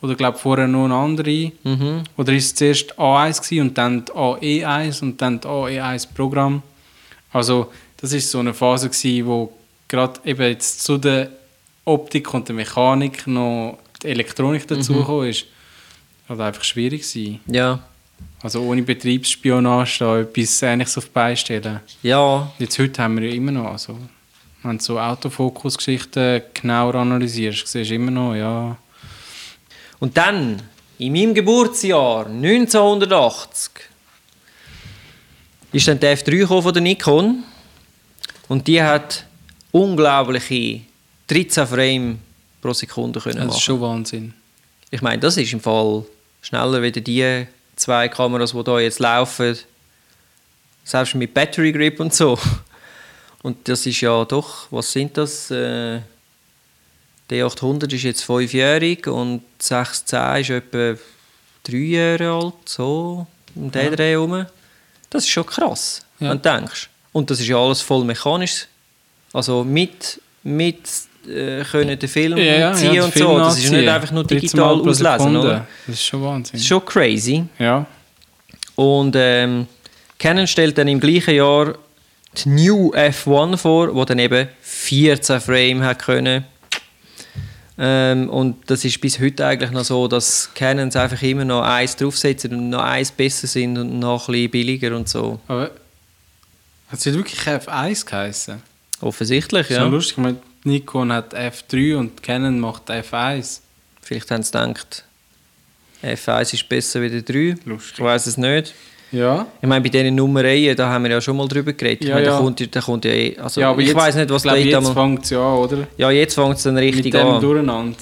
oder glaube vorher noch eine andere. Mhm. Oder ist es zuerst A1 gewesen und dann die AE1 und dann die AE1 Programm. Also das ist so eine Phase gewesen, wo gerade eben jetzt zu der Optik und der Mechanik noch die Elektronik dazugekommen ist. Das war einfach schwierig gewesen. Ja. Also ohne Betriebsspionage da etwas Ähnliches auf die Beine stellen. Ja, Jetzt heute haben wir ja immer noch, also wenn du so Autofokus-Geschichten genauer analysierst, siehst du immer noch, ja, Und dann, in meinem Geburtsjahr 1980, ist dann die F3 gekommen von der Nikon und die hat unglaubliche 13 Frame pro Sekunde können das machen. ist schon Wahnsinn. Ich meine, das ist im Fall schneller wie die zwei Kameras, die hier jetzt laufen, selbst mit Battery Grip und so. Und das ist ja doch, was sind das? Äh, D800 ist jetzt fünfjährig und 610 ist etwa drei Jahre alt, so um den Ja. Dreh herum. Das ist schon krass, Ja. wenn du denkst. Und das ist ja alles voll mechanisch. Also mit, mit äh, können den Film ziehen und so. Das ist nicht einfach nur digital auslesen, oder? Das ist schon Wahnsinn. Das ist schon crazy. ja. Und ähm, Canon stellt dann im gleichen Jahr die New F1 vor, wo dann eben 14 Frame hat können. Ähm, und das ist bis heute eigentlich noch so, dass Canons einfach immer noch eins draufsetzen und noch eins besser sind und noch ein bisschen billiger und so. Aber hat es wirklich F1 geheißen? Offensichtlich, Ja. ja. So lustig, ich meine, Nikon hat F3 und Canon macht F1. Vielleicht haben sie gedacht, F1 ist besser wie der 3. Lustig. Ich weiß es nicht. Ja. Ich meine, bei diesen Nummereien, da haben wir ja schon mal drüber geredet. Ich Ja, meine, da ja. kommt, da kommt ja eh, also ja, aber ich jetzt, weiß nicht, was ich da jetzt fängt es ja an, oder? Ja, jetzt fängt es dann richtig Mit dem an. Durcheinander.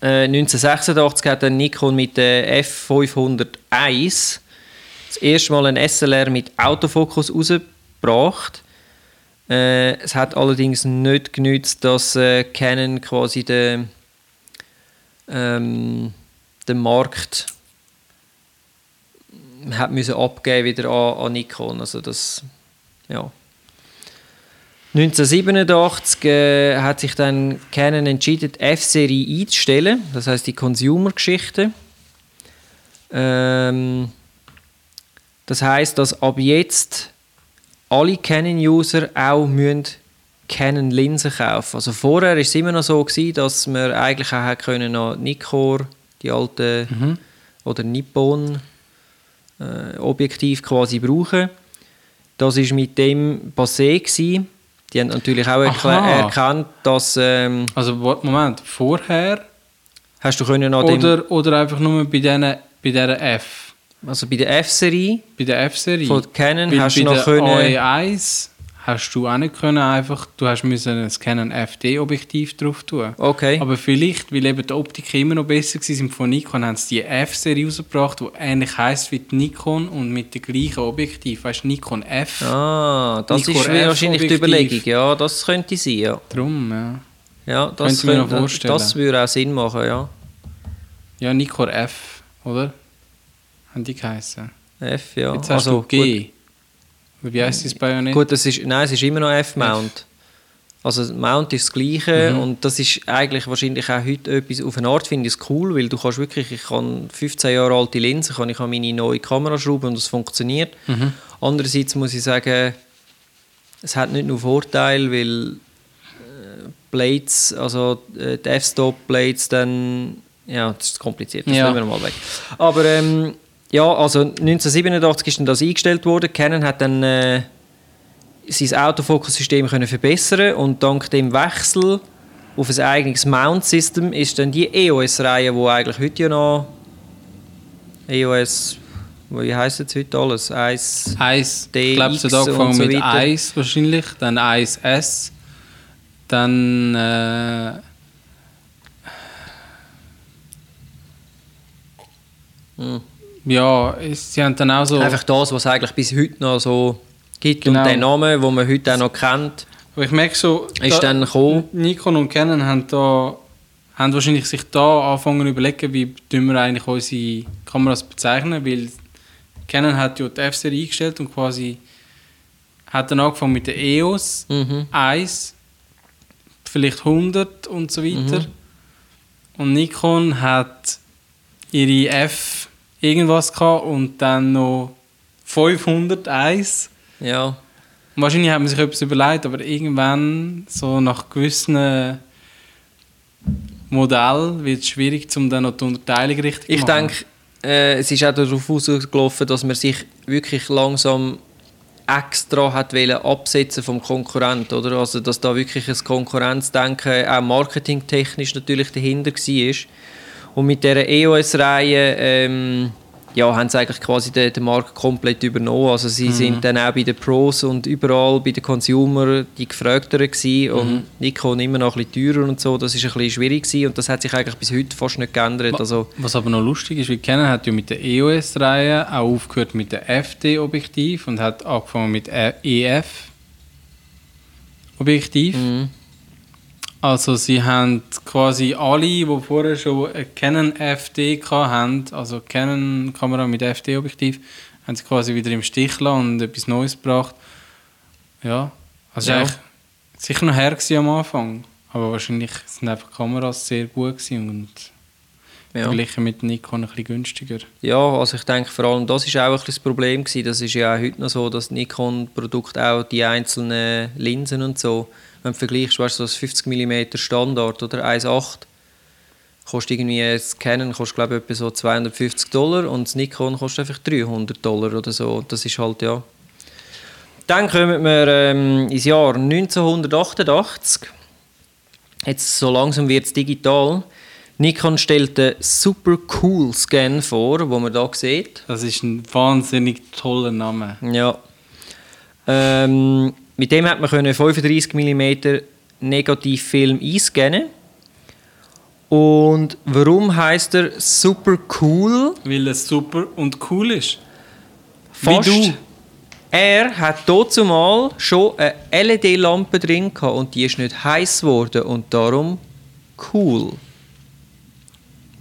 Äh, 1986 hat dann Nikon mit der F501 das erste Mal ein SLR mit Autofokus rausgebracht. Äh, es hat allerdings nicht genützt, dass äh, Canon quasi den, ähm, den Markt hat müssen abgeben wieder an, an Nikon. Also das, ja. 1987 äh, hat sich dann Canon entschieden, die F-Serie einzustellen, das heißt die Consumer-Geschichte. Ähm, das heißt, dass ab jetzt alle Canon-User auch müssen Canon-Linsen kaufen. Also vorher war es immer noch so, gewesen, dass man eigentlich auch können noch Nikkor, die alten Mhm. oder Nippon äh, Objektiv quasi brauchen. Das ist mit dem passé gewesen. Die haben natürlich auch Aha. erkannt, dass ähm, Also, Moment, vorher hast du können an dem, oder, oder einfach nur bei, denen, bei dieser F? also bei der F-Serie Bei der F-Serie? von Canon Weil hast bei du noch der können, AE1 hast du auch nicht können, einfach, du hast müssen ein Canon FD-Objektiv drauf tun. okay, Aber vielleicht, weil eben die Optik immer noch besser war von Nikon, haben sie die F-Serie rausgebracht, die ähnlich heisst wie die Nikon und mit dem gleichen Objektiv. Weißt du, Nikon F. ah, das Nikkor ist wahrscheinlich die. Überlegung, ja, das könnte sein, ja. Drum, ja. Ja, das, Könnte mir vorstellen. das würde auch Sinn machen, ja. Ja, Nikon F, oder? Haben die geheißen. F, ja. Jetzt hast also, du G. Wie heisst das Bajonett? Gut, das ist, nein, es ist immer noch F-Mount. Also Mount ist das Gleiche Mhm. und das ist eigentlich wahrscheinlich auch heute etwas, auf eine Art finde ich es cool, weil du kannst wirklich, ich kann 15 Jahre alte Linsen, kann ich an meine neue Kamera schrauben und es funktioniert. Mhm. Andererseits muss ich sagen, es hat nicht nur Vorteile, weil äh, Blades, also äh, die F-Stop-Blades dann, ja, das ist kompliziert, das Ja. lassen wir mal weg. Aber ähm, ja, also 1987 ist dann das eingestellt worden. Canon hat dann äh, sein Autofokussystem können verbessern und dank dem Wechsel auf ein eigenes Mount-System ist dann die EOS-Reihe, wo eigentlich heute ja noch EOS, wie heisst jetzt heute alles? 1 1, DX ich glaube, es hat angefangen so mit. 1 wahrscheinlich, dann 1S, dann äh, Hm. Ja, sie haben dann auch so, Einfach das, was es eigentlich bis heute noch so gibt Genau. und der Name, den man heute auch noch kennt, aber ich merke so, ist da- dann gekommen. Nikon und Canon haben da haben wahrscheinlich sich da anfangen zu überlegen, wie wir eigentlich unsere Kameras bezeichnen, weil Canon hat ja die F-Serie eingestellt und quasi hat dann angefangen mit der EOS Mhm. 1, vielleicht 100 und so weiter. Mhm. Und Nikon hat ihre F irgendwas gehabt und dann noch 501. Ja. Und wahrscheinlich hat man sich etwas überlegt, aber irgendwann, so nach gewissen Modell, wird es schwierig, um dann noch die Unterteilung richtig Ich zu machen. denke, äh, es ist auch darauf ausgelaufen, dass man sich wirklich langsam extra hat wollen absetzen vom Konkurrent, oder? Also, dass da wirklich ein Konkurrenzdenken auch marketingtechnisch natürlich dahinter war. Und mit dieser EOS-Reihe ähm, ja, haben sie eigentlich quasi den, den Markt komplett übernommen. Also sie sind dann auch bei den Pros und überall bei den Consumer die gefragteren gewesen und Nikon immer noch ein bisschen teurer und so. Das ist ein bisschen schwierig gewesen und das hat sich eigentlich bis heute fast nicht geändert. Also, Was aber noch lustig ist, wie Canon hat ja mit der EOS-Reihe auch aufgehört mit der FD-Objektiv und hat angefangen mit EF-Objektiv. mhm. Also sie haben quasi alle, die vorher schon eine Canon FD hatten, also Canon-Kamera mit FD-Objektiv, haben sie quasi wieder im Stich gelassen und etwas Neues gebracht. Ja, also Ja. eigentlich sicher noch her am Anfang, aber wahrscheinlich sind einfach Kameras sehr gut und ja. verglichen mit Nikon ein bisschen günstiger. Ja, also ich denke vor allem, das ist auch ein bisschen das Problem gewesen. Das ist ja auch heute noch so, dass Nikon-Produkte auch die einzelnen Linsen und so, wenn du vergleichst, weißt du, das 50 mm Standard oder 1,8 kostet irgendwie das Canon kostet glaube ich etwa so 250 Dollar und das Nikon kostet einfach 300 Dollar oder so. Und Das ist halt ja. Dann kommen wir ähm, ins Jahr 1988. Jetzt so langsam wird es digital. Nikon stellt den Super Cool Scan vor, wo man da sieht. Das ist ein wahnsinnig toller Name. Ja. Ähm, mit dem hat man können 35 mm Negativfilm einscannen. Und warum heißt er Super Cool? Weil es super und cool ist. Fast. Wie du. Er hat dazumal schon eine LED-Lampe drin gehabt und die ist nicht heiß geworden und darum cool.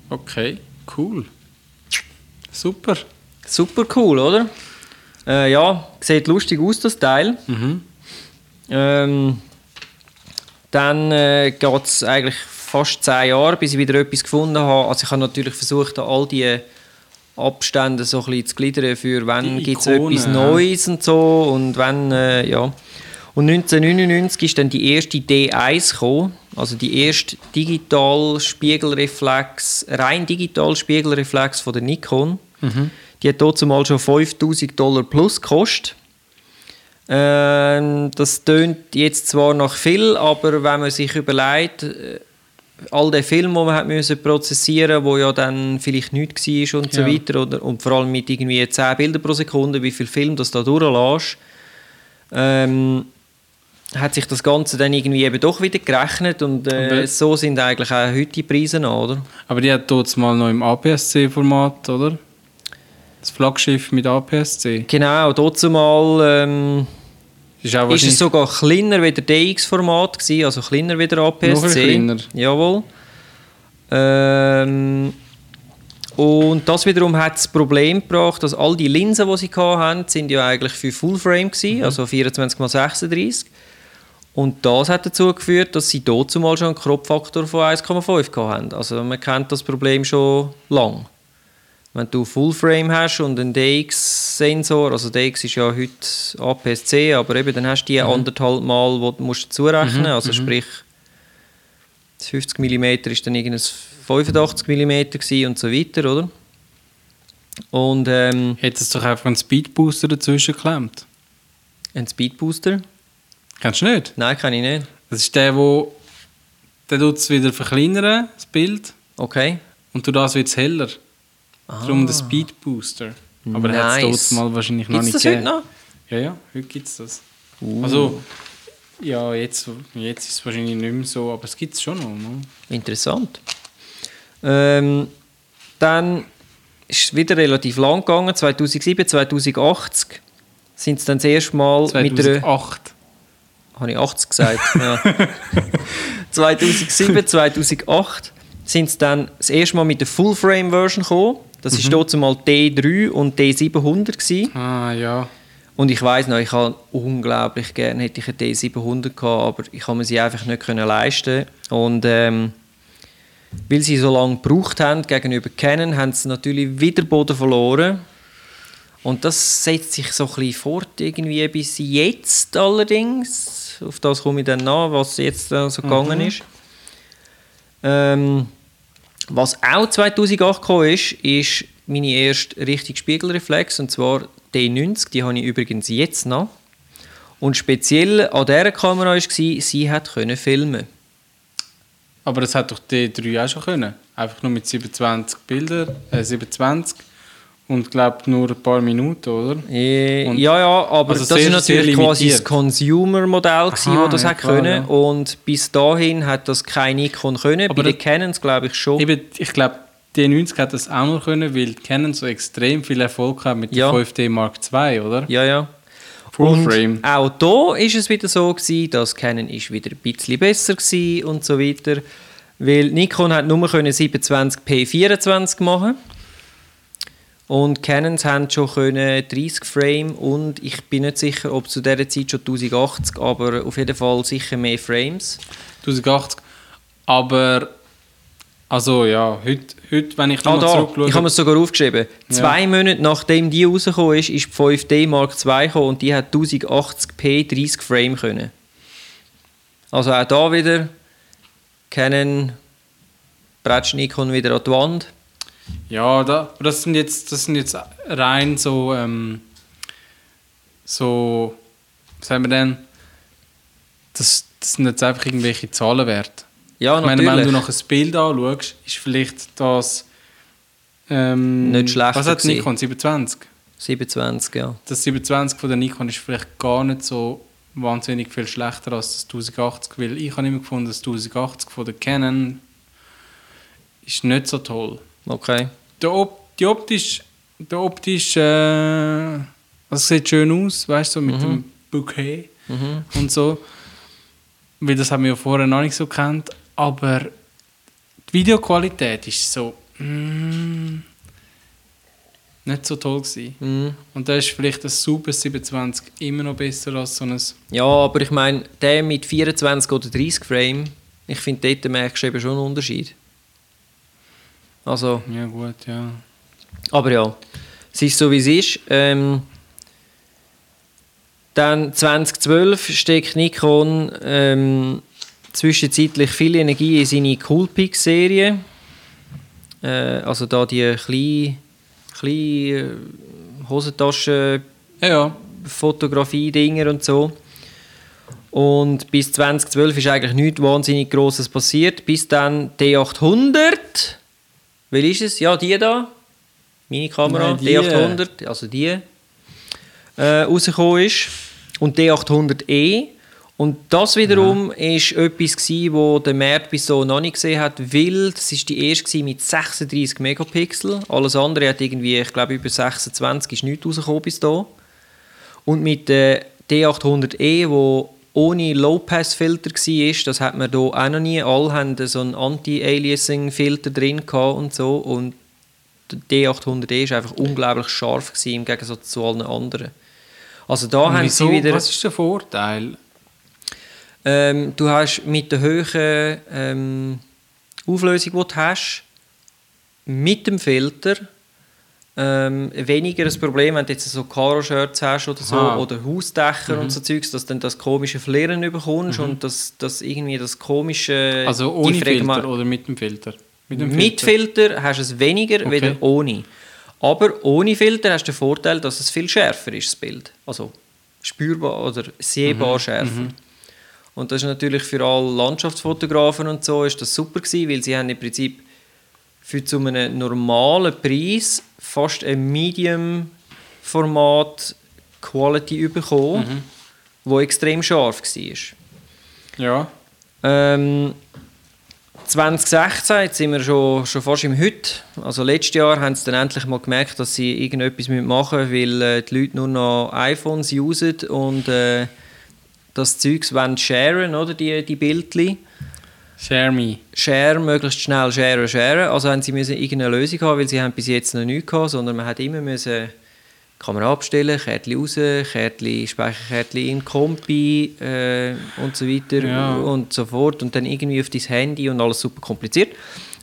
Okay, cool. Super. Super cool, oder? Äh, ja, sieht lustig aus, das Teil. Mhm. Ähm, dann äh, geht es eigentlich fast zehn Jahre, bis ich wieder etwas gefunden habe. Also ich habe natürlich versucht, all die Abstände so ein bisschen zu gliedern, für wann gibt es etwas. Neues und so und wenn, äh, ja. Und 1999 ist dann die erste D1 gekommen, also die erste digital Spiegelreflex, rein digital Spiegelreflex von der Nikon. Die hat dort zumal schon 5000 Dollar plus gekostet. Ähm, das tönt jetzt zwar noch viel, aber wenn man sich überlegt, äh, all den Film, den man hat müssen prozessieren wo ja dann vielleicht nichts war und so Ja. weiter, oder, und vor allem mit irgendwie 10 Bildern pro Sekunde, wie viel Film das da durchlässt, ähm, hat sich das Ganze dann irgendwie eben doch wieder gerechnet und Und äh, wer- so sind eigentlich auch heute die Preise an, oder? Aber die hat dort mal noch im APS-C-Format, oder? Das Flaggschiff mit APS-C. Genau, dort zumal ähm, Ist ist es sogar kleiner wie der DX-Format also kleiner wie der APS-C. Kleiner. Jawohl. Ähm, und das wiederum hat das Problem gebracht, dass all die Linsen, die sie hatten, sind ja eigentlich für Fullframe gewesen, Mhm. also 24x36. Und das hat dazu geführt, dass sie dort zumal schon einen Crop-Faktor von 1,5 hatten. Also man kennt das Problem schon lang. Wenn du Fullframe hast und einen DX-Sensor, also DX ist ja heute APS-C, aber eben dann hast du die anderthalb Mal, wo du musst dazu rechnen, also sprich das 50 mm ist dann irgendein 85 mm und so weiter, oder? Und ähm, hätte es doch einfach einen Speedbooster dazwischen geklemmt. ein Speedbooster? Kennst du nicht? Nein, kann ich nicht. Das ist der, wo der tut es wieder verkleinern, das Bild, Okay. und durch das wird es heller. Darum der Speedbooster. Aber der hat es Ah. Nice. dort mal wahrscheinlich noch Gibt es nicht das heute gegeben. noch? Ja, ja, heute gibt es das. Also, ja, jetzt, jetzt ist es wahrscheinlich nicht mehr so, aber es gibt es schon noch. Ne? Interessant. Ähm, dann ist es wieder relativ lang gegangen. 2007, 2080 sind es dann das erste Mal mit einer... 2008. Habe ich 80 gesagt? ja. 2007, 2008 sind sie dann das erste Mal mit der Full-Frame-Version gekommen. Das war dort mal D3 und D700 gewesen. Ah, ja. Und ich weiß noch, ich habe unglaublich gerne hätte ich eine D700 gehabt, aber ich habe mir sie einfach nicht können leisten. Und ähm, weil sie so lange gebraucht haben gegenüber Canon, haben sie natürlich wieder Boden verloren. Und das setzt sich so ein bisschen fort, irgendwie bis jetzt allerdings. Auf das komme ich dann nach, was jetzt so gegangen ist. Ähm, was auch 2008 gekommen ist, ist meine erste richtige Spiegelreflex, und zwar D90. Die habe ich übrigens jetzt noch. Und speziell an dieser Kamera war, sie hat können filmen. Aber das hat doch D3 auch schon können. Einfach nur mit 27 Bildern, äh, 27 und glaube nur ein paar Minuten, oder? Äh, Und- ja, ja, aber Also das sehr- ist natürlich quasi das. Consumer-Modell, wo das ja, hat klar, können. ja. Und bis dahin hat das kein Nikon können. Aber Bei den das- Canons glaube ich schon. Eben, ich glaube, D90 hat das auch nur können, weil Canon so extrem viel Erfolg hat mit Ja. der 5D Mark II, oder? Ja, ja. Full Und Frame. auch da ist es wieder so gewesen, dass Canon ist wieder ein bisschen besser war und so weiter. Weil Nikon hat nur können 27p 24 machen und Canons haben schon können 30 Frame und ich bin nicht sicher, ob zu dieser Zeit schon 1080, aber auf jeden Fall sicher mehr Frames. 1080. Aber, also ja, heute, heute wenn ich Ah, da, zurückschaue... ich habe es sogar aufgeschrieben. Ja. Zwei Monate nachdem die rausgekommen ist, ist die 5D Mark II gekommen und die hat 1080p 30 Frame können. Also auch da wieder Canon Bretsch Nikon wieder an die Wand. Ja, da, aber das sind jetzt, das sind jetzt rein so, ähm, so, was sagen wir denn? Das, das sind jetzt einfach irgendwelche Zahlenwerte. Ja, ich meine, wenn du noch ein Bild anschaust, ist vielleicht das ähm, Nicht schlechter Was hat. Nikon? 27? 27, ja. Das 27 von der Nikon ist vielleicht gar nicht so wahnsinnig viel schlechter als das 1080, weil ich habe immer gefunden, das 1080 von der Canon ist nicht so toll. Okay. Der, Op die optisch, der optisch, äh, also es sieht schön aus, weißt du, so mit dem Bouquet und so. Weil das haben wir ja vorher noch nicht so kennt, aber die Videoqualität ist so mm, nicht so toll gewesen. Mhm. Und da ist vielleicht ein Super 27 immer noch besser als so ein Ja, aber ich meine, der mit 24 oder 30 Frame, ich finde, dort merkst du eben schon einen Unterschied. Also, ja gut, ja. Aber ja, es ist so, wie es ist. Ähm, dann 2012 steckt Nikon ähm, zwischenzeitlich viel Energie in seine Coolpix-Serie. Äh, also da die kleine, kleine äh, Hosentaschen Ja, ja. Fotografie-Dinger und so. Und bis 2012 ist eigentlich nichts wahnsinnig Grosses passiert. Bis dann D800. Welche ist es? Ja, die da. Meine Kamera. Nein, die. D800, also die. Äh, rausgekommen ist. Und D800E. Und das wiederum ist etwas gewesen, wo der Markt bis so noch nicht gesehen hat, weil das ist die erste mit 36 Megapixel. Alles andere hat irgendwie, ich glaube, über 26 ist nichts rausgekommen bis da. Und mit der D800E, wo ohne Low-Pass-Filter war, das hat man hier auch noch nie. Alle haben so einen Anti-Aliasing-Filter drin und so. Und der D800E war einfach unglaublich scharf gewesen, im Gegensatz zu allen anderen. Also da Und haben wieso? sie wieder... Was ist der Vorteil? Ähm, du hast mit der hohen ähm, Auflösung, die du hast, mit dem Filter ähm, weniger ein Problem, wenn du jetzt so Karo-Shirts hast oder so, Aha. oder Hausdächer und so Zeugs, dass du dann das komische Flieren bekommst und das, das irgendwie das komische... Also ohne Filter oder mit dem Filter? Mit dem mit Filter hast du es weniger, Okay. weder ohne. Aber ohne Filter hast du den Vorteil, dass es viel schärfer ist, das Bild. Also spürbar oder Mhm, sehbar schärfer. Und das ist natürlich für alle Landschaftsfotografen und so ist das super gewesen, weil sie haben im Prinzip für zu einem normalen Preis fast ein Medium-Format Quality bekommen, Mhm. wo extrem scharf war. Ja. Ähm, 2016, jetzt sind wir schon, schon fast im Heute. Also letztes Jahr haben sie dann endlich mal gemerkt, dass sie irgendetwas machen müssen, weil äh, die Leute nur noch iPhones usen und äh, das Zeugs wollen sharen, oder, die, die Bildchen. Share me. Share, möglichst schnell share, share. Also haben sie müssen irgendeine Lösung haben, weil sie haben bis jetzt noch nichts gehabt, sondern man hat immer müssen Kamera abstellen, Kärtchen raus, Kärtchen, Speicherkärtchen in Kompi äh, und so weiter Ja. und so fort und dann irgendwie auf dein Handy und alles super kompliziert.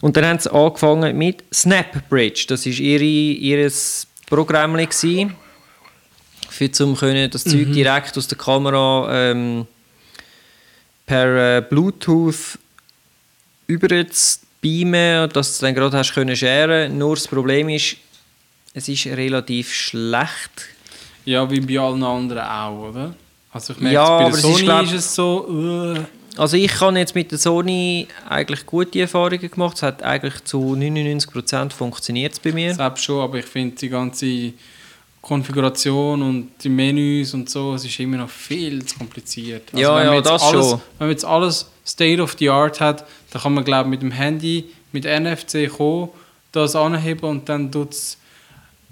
Und dann haben sie angefangen mit SnapBridge. Das war ihre, ihr Programm, gewesen, für zum können das Zeug direkt aus der Kamera ähm, per äh, Bluetooth über zu beamen, dass du dann gerade hast können sharen. Nur das Problem ist, es ist relativ schlecht. Ja, wie bei allen anderen auch, oder? Also ich merke, Ja, bei aber der es ist, Sony glaub- ist es so... äh, Also ich habe jetzt mit der Sony eigentlich gute Erfahrungen gemacht. Es hat eigentlich zu 99% funktioniert bei mir. Selbst schon, aber ich finde die ganze Konfiguration und die Menüs und so, es ist immer noch viel zu kompliziert. Also Ja, wenn man ja, jetzt das alles, schon. Wenn man jetzt alles State of the Art hat, dann kann man glaube ich mit dem Handy, mit NFC kommen, das anheben und dann tut's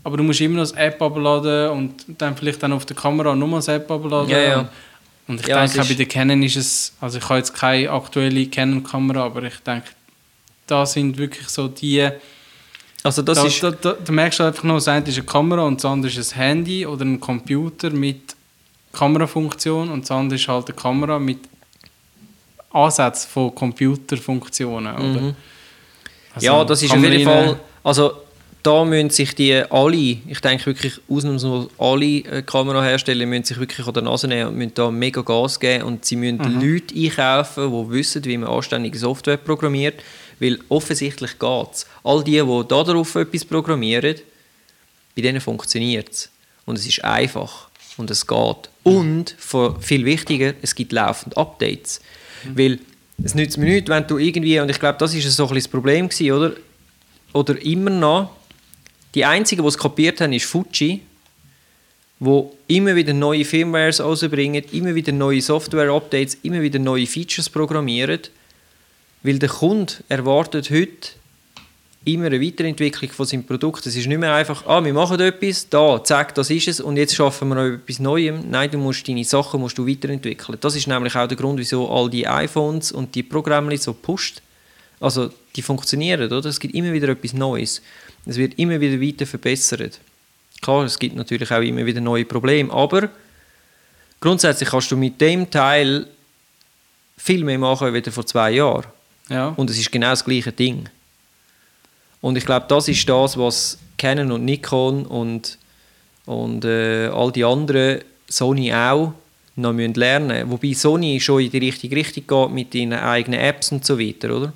aber du musst immer noch das App abladen und dann vielleicht dann auf der Kamera nochmal das App abladen. Ja, ja. Und, ich Ja, es denke, bei der Canon ist es, also ich habe jetzt keine aktuelle Canon-Kamera, aber ich denke, da sind wirklich so die, Also das da, ist... da, da, da merkst du einfach noch, das eine ist eine Kamera und das andere ist ein Handy oder ein Computer mit Kamerafunktion und das andere ist halt eine Kamera mit Ansatz von Computerfunktionen. Oder? Mhm. Also ja, das ist auf jeden Fall... Also da müssen sich die alle, ich denke wirklich ausnahmslos alle äh, Kamerahersteller müssen sich wirklich an der Nase nehmen und müssen da mega Gas geben und sie müssen Mhm. Leute einkaufen, die wissen, wie man anständige Software programmiert, weil offensichtlich geht es. All die, die da darauf etwas programmieren, bei denen funktioniert es. Und es ist einfach. Und es geht. Und, vor- viel wichtiger, es gibt laufend Updates. Weil es nützt mir nichts, wenn du irgendwie, und ich glaube, das ist so ein bisschen das Problem gewesen, oder? Oder immer noch, die Einzigen, die es kapiert haben, ist Fuji, wo immer wieder neue Firmwares rausbringen, immer wieder neue Software-Updates, immer wieder neue Features programmieren, weil der Kunde erwartet heute immer eine Weiterentwicklung von seinem Produkt. Es ist nicht mehr einfach, ah, wir machen etwas, da, zack, das ist es und jetzt schaffen wir noch etwas Neues. Nein, du musst deine Sachen musst du weiterentwickeln. Das ist nämlich auch der Grund, wieso all die iPhones und die Programme so pusht. Also, die funktionieren, oder? Es gibt immer wieder etwas Neues. Es wird immer wieder weiter verbessert. Klar, es gibt natürlich auch immer wieder neue Probleme, aber grundsätzlich kannst du mit dem Teil viel mehr machen als vor zwei Jahren. Ja. Und es ist genau das gleiche Ding. Und ich glaube, das ist das, was Canon und Nikon und, und äh, all die anderen, Sony auch, noch müssen lernen Wobei Sony schon in die richtige Richtung geht mit ihren eigenen Apps und so weiter, oder?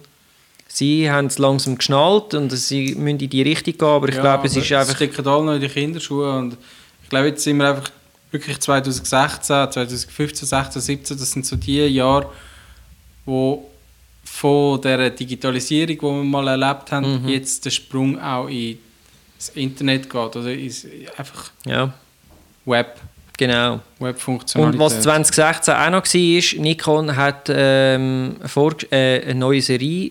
Sie haben es langsam geschnallt und sie müssen in die Richtung gehen, aber ich Ja, glaube, es ist einfach... stecken alle noch in die Kinderschuhe und ich glaube, jetzt sind wir einfach wirklich 2016, 2015, 16, 17, das sind so die Jahre, wo von der Digitalisierung, die wir mal erlebt haben, Mhm. jetzt der Sprung auch in das Internet geht oder ins einfach Ja, Web, genau. Und was 2016 auch noch war, Nikon hat ähm, vor, äh, eine neue Serie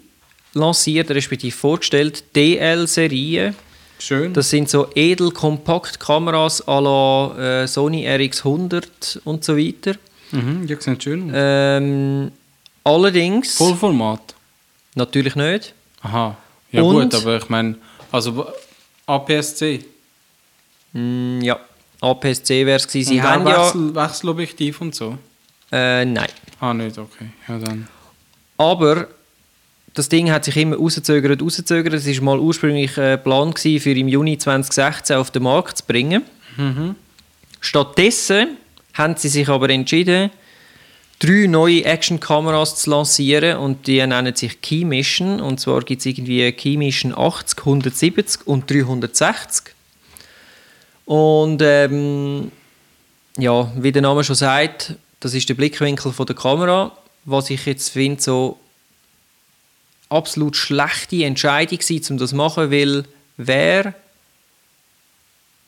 lanciert, respektive vorgestellt, DL-Serie. Schön. Das sind so Edel-Kompakt-Kameras à la äh, Sony RX100 und so weiter. mhm, ja, sieht schön aus. Ähm, allerdings, Vollformat. natürlich nicht. Aha. Ja Und? gut, aber ich meine, also APS-C. Mm, ja, APS-C wäre es gewesen. Sie und haben auch ja... Wechsel, Wechselobjektiv und so. Äh, nein. Ah, nicht, okay. Ja, dann. Aber das Ding hat sich immer rausgezögert, rausgezögert. Es war mal ursprünglich äh, Plan gewesen, für im Juni 2016 auf den Markt zu bringen. Mhm. Stattdessen haben sie sich aber entschieden, drei neue Action-Kameras zu lancieren und die nennen sich Key Mission. Und zwar gibt es irgendwie Key Mission 80, 170 und 360. Und ähm, ja, wie der Name schon sagt, das ist der Blickwinkel von der Kamera. Was ich jetzt finde, so absolut schlechte Entscheidung war, um das zu machen, weil wer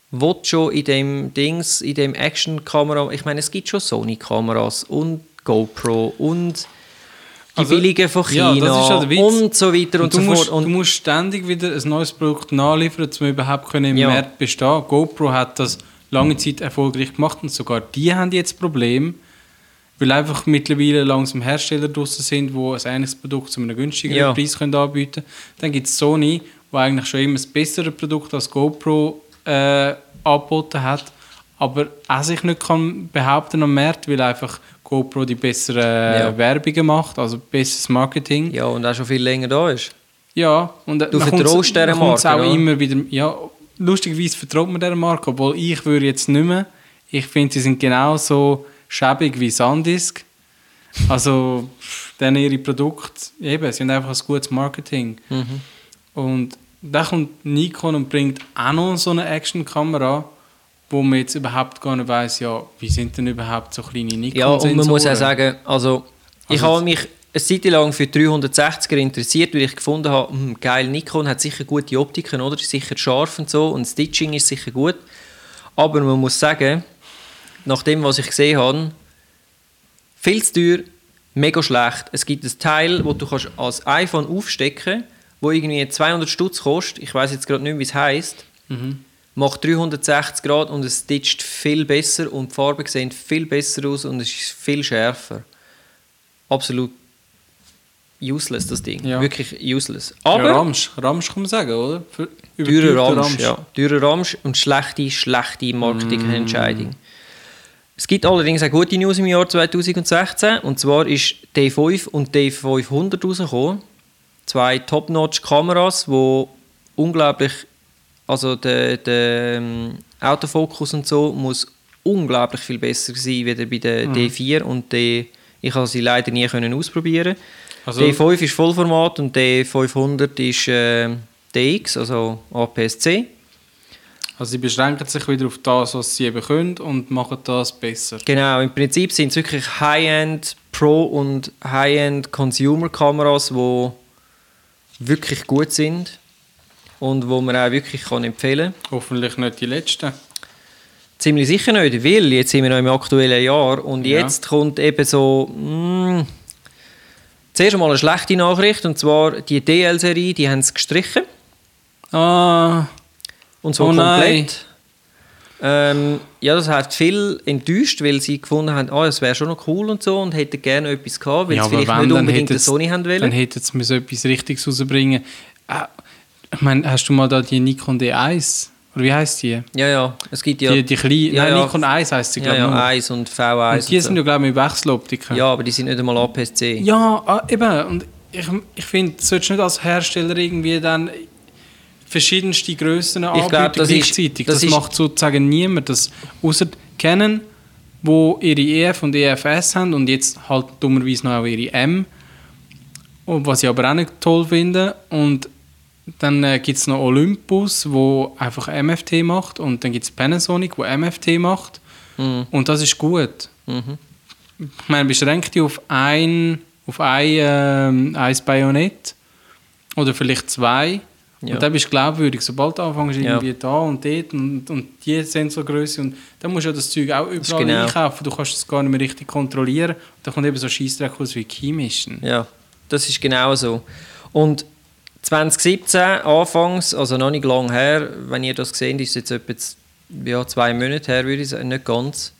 will schon in dem Dings, in dem Action-Kamera, ich meine, es gibt schon Sony-Kameras und GoPro und die Also, billigen von China ja Witz. und so weiter und, Und du, so musst, fort. du Und musst ständig wieder ein neues Produkt nachliefern, um überhaupt können im Ja. Markt bestehen GoPro hat das lange Zeit erfolgreich gemacht und sogar die haben jetzt Probleme. weil einfach mittlerweile langsam Hersteller draussen sind, die ein ähnliches Produkt zu einem günstigeren Ja. Preis können anbieten können. Dann gibt es Sony, die eigentlich schon immer ein besseres Produkt als GoPro äh, angeboten hat, aber auch sich nicht kann behaupten am Markt, weil einfach GoPro die besseren Ja. Werbungen macht, also besseres Marketing. Ja, und auch schon viel länger da ist. Ja, und Du dann kommt's- vertraust dieser Marke, auch oder? immer wieder. Ja, lustigerweise vertraut man dieser Marke, obwohl ich würde jetzt nicht mehr. Ich finde, sie sind genauso schäbig wie Sandisk. Also, dann ihre Produkte, eben, sie haben einfach ein gutes Marketing. Mhm. Und dann kommt Nikon und bringt auch noch so eine Actionkamera, wo man jetzt überhaupt gar nicht weiss, ja, wie sind denn überhaupt so kleine nikon Ja, und man muss auch sagen, also, ich Also habe mich eine Zeit lang für 360er interessiert, weil ich gefunden habe, hm, geil, Nikon hat sicher gute Optiken, oder? Ist sicher scharf und so und Stitching ist sicher gut. Aber man muss sagen, nach dem, was ich gesehen habe, viel zu teuer, mega schlecht. Es gibt ein Teil, wo du kannst als iPhone aufstecken wo irgendwie 200 Stutz kostet. Ich weiß jetzt gerade nicht, wie es heißt. Mhm. Macht 360 Grad und es stitcht viel besser und die Farben sehen viel besser aus und es ist viel schärfer. Absolut useless, das Ding. Ja. Wirklich useless. Aber ja, Ramsch, Ramsch kann man sagen, oder? Für, teurer überteuerter Ramsch, ja. Teurer Ramsch und schlechte, schlechte Marketingentscheidung. Es gibt allerdings auch gute News im Jahr 2016. Und zwar ist D5 und D500 rausgekommen. Zwei Top-Notch-Kameras, die unglaublich... Also der, der ähm, Autofokus und so muss unglaublich viel besser sein, wie bei der D4 und D... Ich habe sie leider nie können ausprobieren. Also- D5 ist Vollformat und D500 ist äh, DX, also APS-C. Also sie beschränken sich wieder auf das, was sie eben können und machen das besser. Genau, im Prinzip sind es wirklich High-End Pro und High-End Consumer Kameras, die wirklich gut sind und wo man auch wirklich kann empfehlen Hoffentlich nicht die letzten. Ziemlich sicher nicht, weil jetzt sind wir noch im aktuellen Jahr und Ja. jetzt kommt eben so... mm, zuerst einmal eine schlechte Nachricht und zwar die DL-Serie, die haben es gestrichen Ah, und so Oh komplett. Ähm, ja, das hat viel enttäuscht, weil sie gefunden haben, ah, es wäre schon noch cool und so und hätten gerne etwas gehabt, weil ja, sie vielleicht wenn, nicht unbedingt eine Sony haben wollen. Dann hätten sie etwas Richtiges rausbringen äh, Ich meine, hast du mal da die Nikon D1? Oder wie heisst die? Ja, ja, es gibt ja... Die, die kleine, Ja, nein, ja. Nikon 1 heisst sie, ja, glaube ich. ja, nur. 1 und V1 und die und sind so. ja, glaube ich, mit Wechseloptiken. Ja, aber die sind nicht einmal APS-C. Ja, ah, eben. Und ich, ich finde, du solltest nicht als Hersteller irgendwie dann verschiedenste Grössen anbieten glaub, das ist- gleichzeitig. das das ist- macht sozusagen niemand. Das, außer Canon, wo ihre EF und EFS haben und jetzt halt dummerweise noch auch ihre M. Und was ich aber auch nicht toll finde. Und dann äh, gibt es noch Olympus, wo einfach MFT macht. Und dann gibt es Panasonic, wo MFT macht. Mhm. Und das ist gut. Mhm. Ich meine, beschränkt dich auf ein, auf ein, ähm, ein Bajonett oder vielleicht zwei. Ja. Und dann bist du glaubwürdig. Sobald du anfängst, Ja. irgendwie da und dort und, und die Sensorgröße und dann musst du ja das Zeug auch überall genau. einkaufen. Du kannst es gar nicht mehr richtig kontrollieren. Dann kommt eben so Scheissdreck aus wie Keymischen. Ja, das ist genau so. Und 2017, anfangs, also noch nicht lange her, wenn ihr das seht, ist es jetzt etwa ja, zwei Monate her, würde ich sagen, nicht ganz,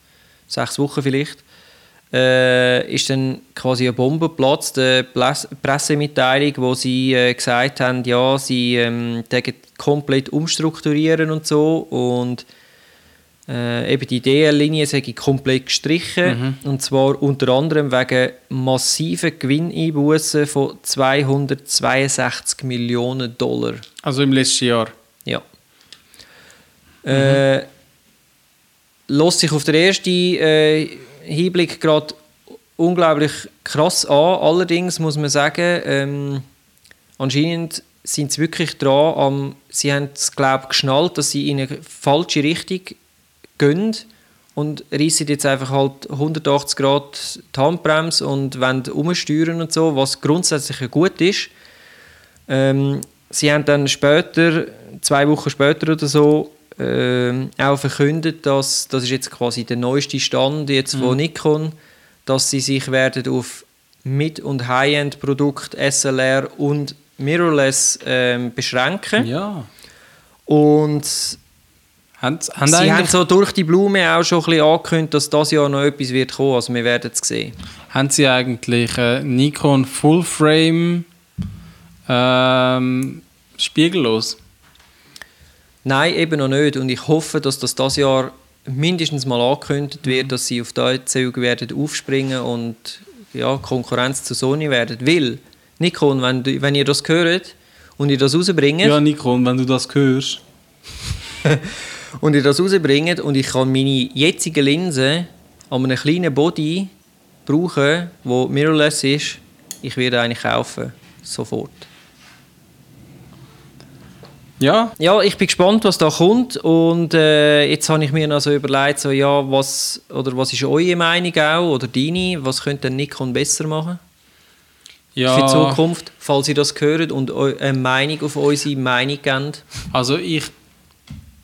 sechs Wochen vielleicht, äh, ist dann quasi eine Bombe geplatzt, eine Pressemitteilung, wo sie äh, gesagt haben, ja, sie ähm, komplett umstrukturieren und so und äh, eben die DL-Linie sei komplett gestrichen und zwar unter anderem wegen massiven Gewinneinbußen von 262 Millionen Dollar. Also im letzten Jahr. Ja. Äh, lässt sich auf den ersten äh, Hinblick gerade unglaublich krass an. Allerdings muss man sagen, ähm, anscheinend sind sie wirklich dran. Am, sie haben es, glaube geschnallt, dass sie in eine falsche Richtung gehen und reissen jetzt einfach halt 180 Grad die Handbremse und wollen umsteuern und so, was grundsätzlich ja gut ist. Ähm, sie haben dann später, zwei Wochen später oder so, ähm, auch verkündet, dass das ist jetzt quasi der neueste Stand jetzt von Nikon, dass sie sich werden auf Mid- und High-End-Produkte SLR und Mirrorless ähm, beschränken. Ja. Und Haben, haben Sie haben so durch die Blume auch schon ein bisschen angekündigt, dass das Jahr noch etwas wird kommen. Also wir werden es sehen. haben Sie eigentlich äh, Nikon Full Frame ähm, spiegellos? Nein, eben noch nicht. Und ich hoffe, dass das das Jahr mindestens mal angekündigt wird, dass sie auf die Züge werden aufspringen und ja, Konkurrenz zu Sony werden. Weil, Nikon, wenn, du, wenn ihr das hört und ihr das rausbringt, Ja, Nikon, wenn du das hörst. und ihr das rausbringt und ich kann meine jetzige Linse an einem kleinen Body brauchen, wo mirrorless ist, ich werde eine kaufen. Sofort. Ja, Ja, ich bin gespannt, was da kommt und äh, jetzt habe ich mir noch so überlegt, so, ja, was, oder was ist eure Meinung auch, oder deine, was könnte Nikon besser machen ja. für die Zukunft, falls ihr das hört und eine Meinung auf unsere Meinung gebt. Also ich,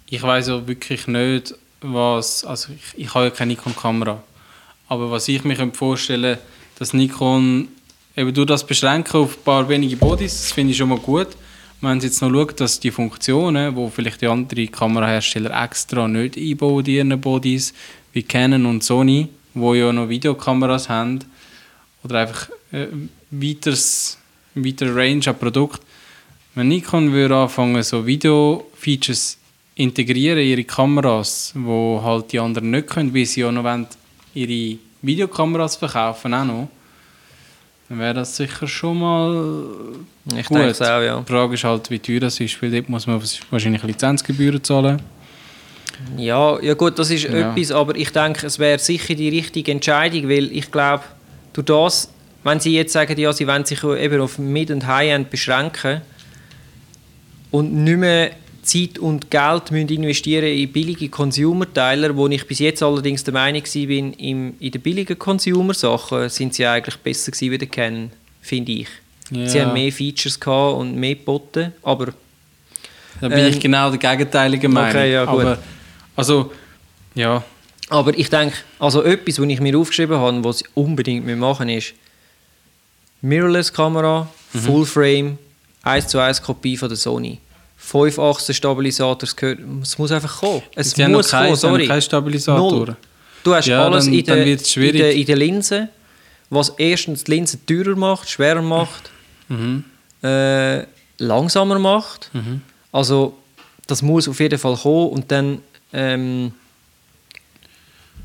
ich weiß ja wirklich nicht, was. Also ich, ich habe ja keine Nikon-Kamera. Aber was ich mir könnte vorstellen dass Nikon eben durch das Beschränken auf ein paar wenige Bodies, das finde ich schon mal gut. Wenn Sie jetzt noch schaut, dass die Funktionen, wo vielleicht die anderen Kamerahersteller extra nicht einbauen in ihren Bodies, wie Canon und Sony, wo ja noch Videokameras haben, oder einfach äh, weitere Range an Produkt. Wenn Nikon würde anfangen, so Video-Features integrieren in ihre Kameras, wo halt die anderen nicht können, weil sie ja noch wollen, ihre Videokameras verkaufen auch noch, dann wäre das sicher schon mal Ich gut. denke auch, ja. Die Frage ist halt, wie teuer das ist, weil dort muss man wahrscheinlich Lizenzgebühren zahlen. Ja, ja gut, das ist Ja. etwas, aber ich denke, es wäre sicher die richtige Entscheidung, weil ich glaube, durch das, wenn sie jetzt sagen, ja, sie wollen sich eben auf Mid- und High-End beschränken und nicht mehr Zeit und Geld müssen investieren in billige Consumer-Teiler, wo ich bis jetzt allerdings der Meinung war, bin, in den billigen Consumer-Sachen sind sie eigentlich besser gewesen wie der Canon, finde ich. Sie Ja. haben mehr Features gehabt und mehr geboten, aber Da bin Ähm, ich genau der gegenteilige Meinung. okay, ja, gut. Aber, also, ja, Aber ich denke, also etwas, was ich mir aufgeschrieben habe, was sie unbedingt machen ist Mirrorless-Kamera, Mhm. Full Frame, 1 zu 1 Kopie von der Sony. 5 Achsen Stabilisator, es gehört- es muss einfach kommen. Es noch muss keine, kommen, sorry. keine Stabilisatoren. Null. Du hast Ja, alles dann- in, der, in, der, in der Linse, was erstens die Linse teurer macht, schwerer macht, Mhm. äh, langsamer macht. Mhm. Also das muss auf jeden Fall kommen und dann ähm,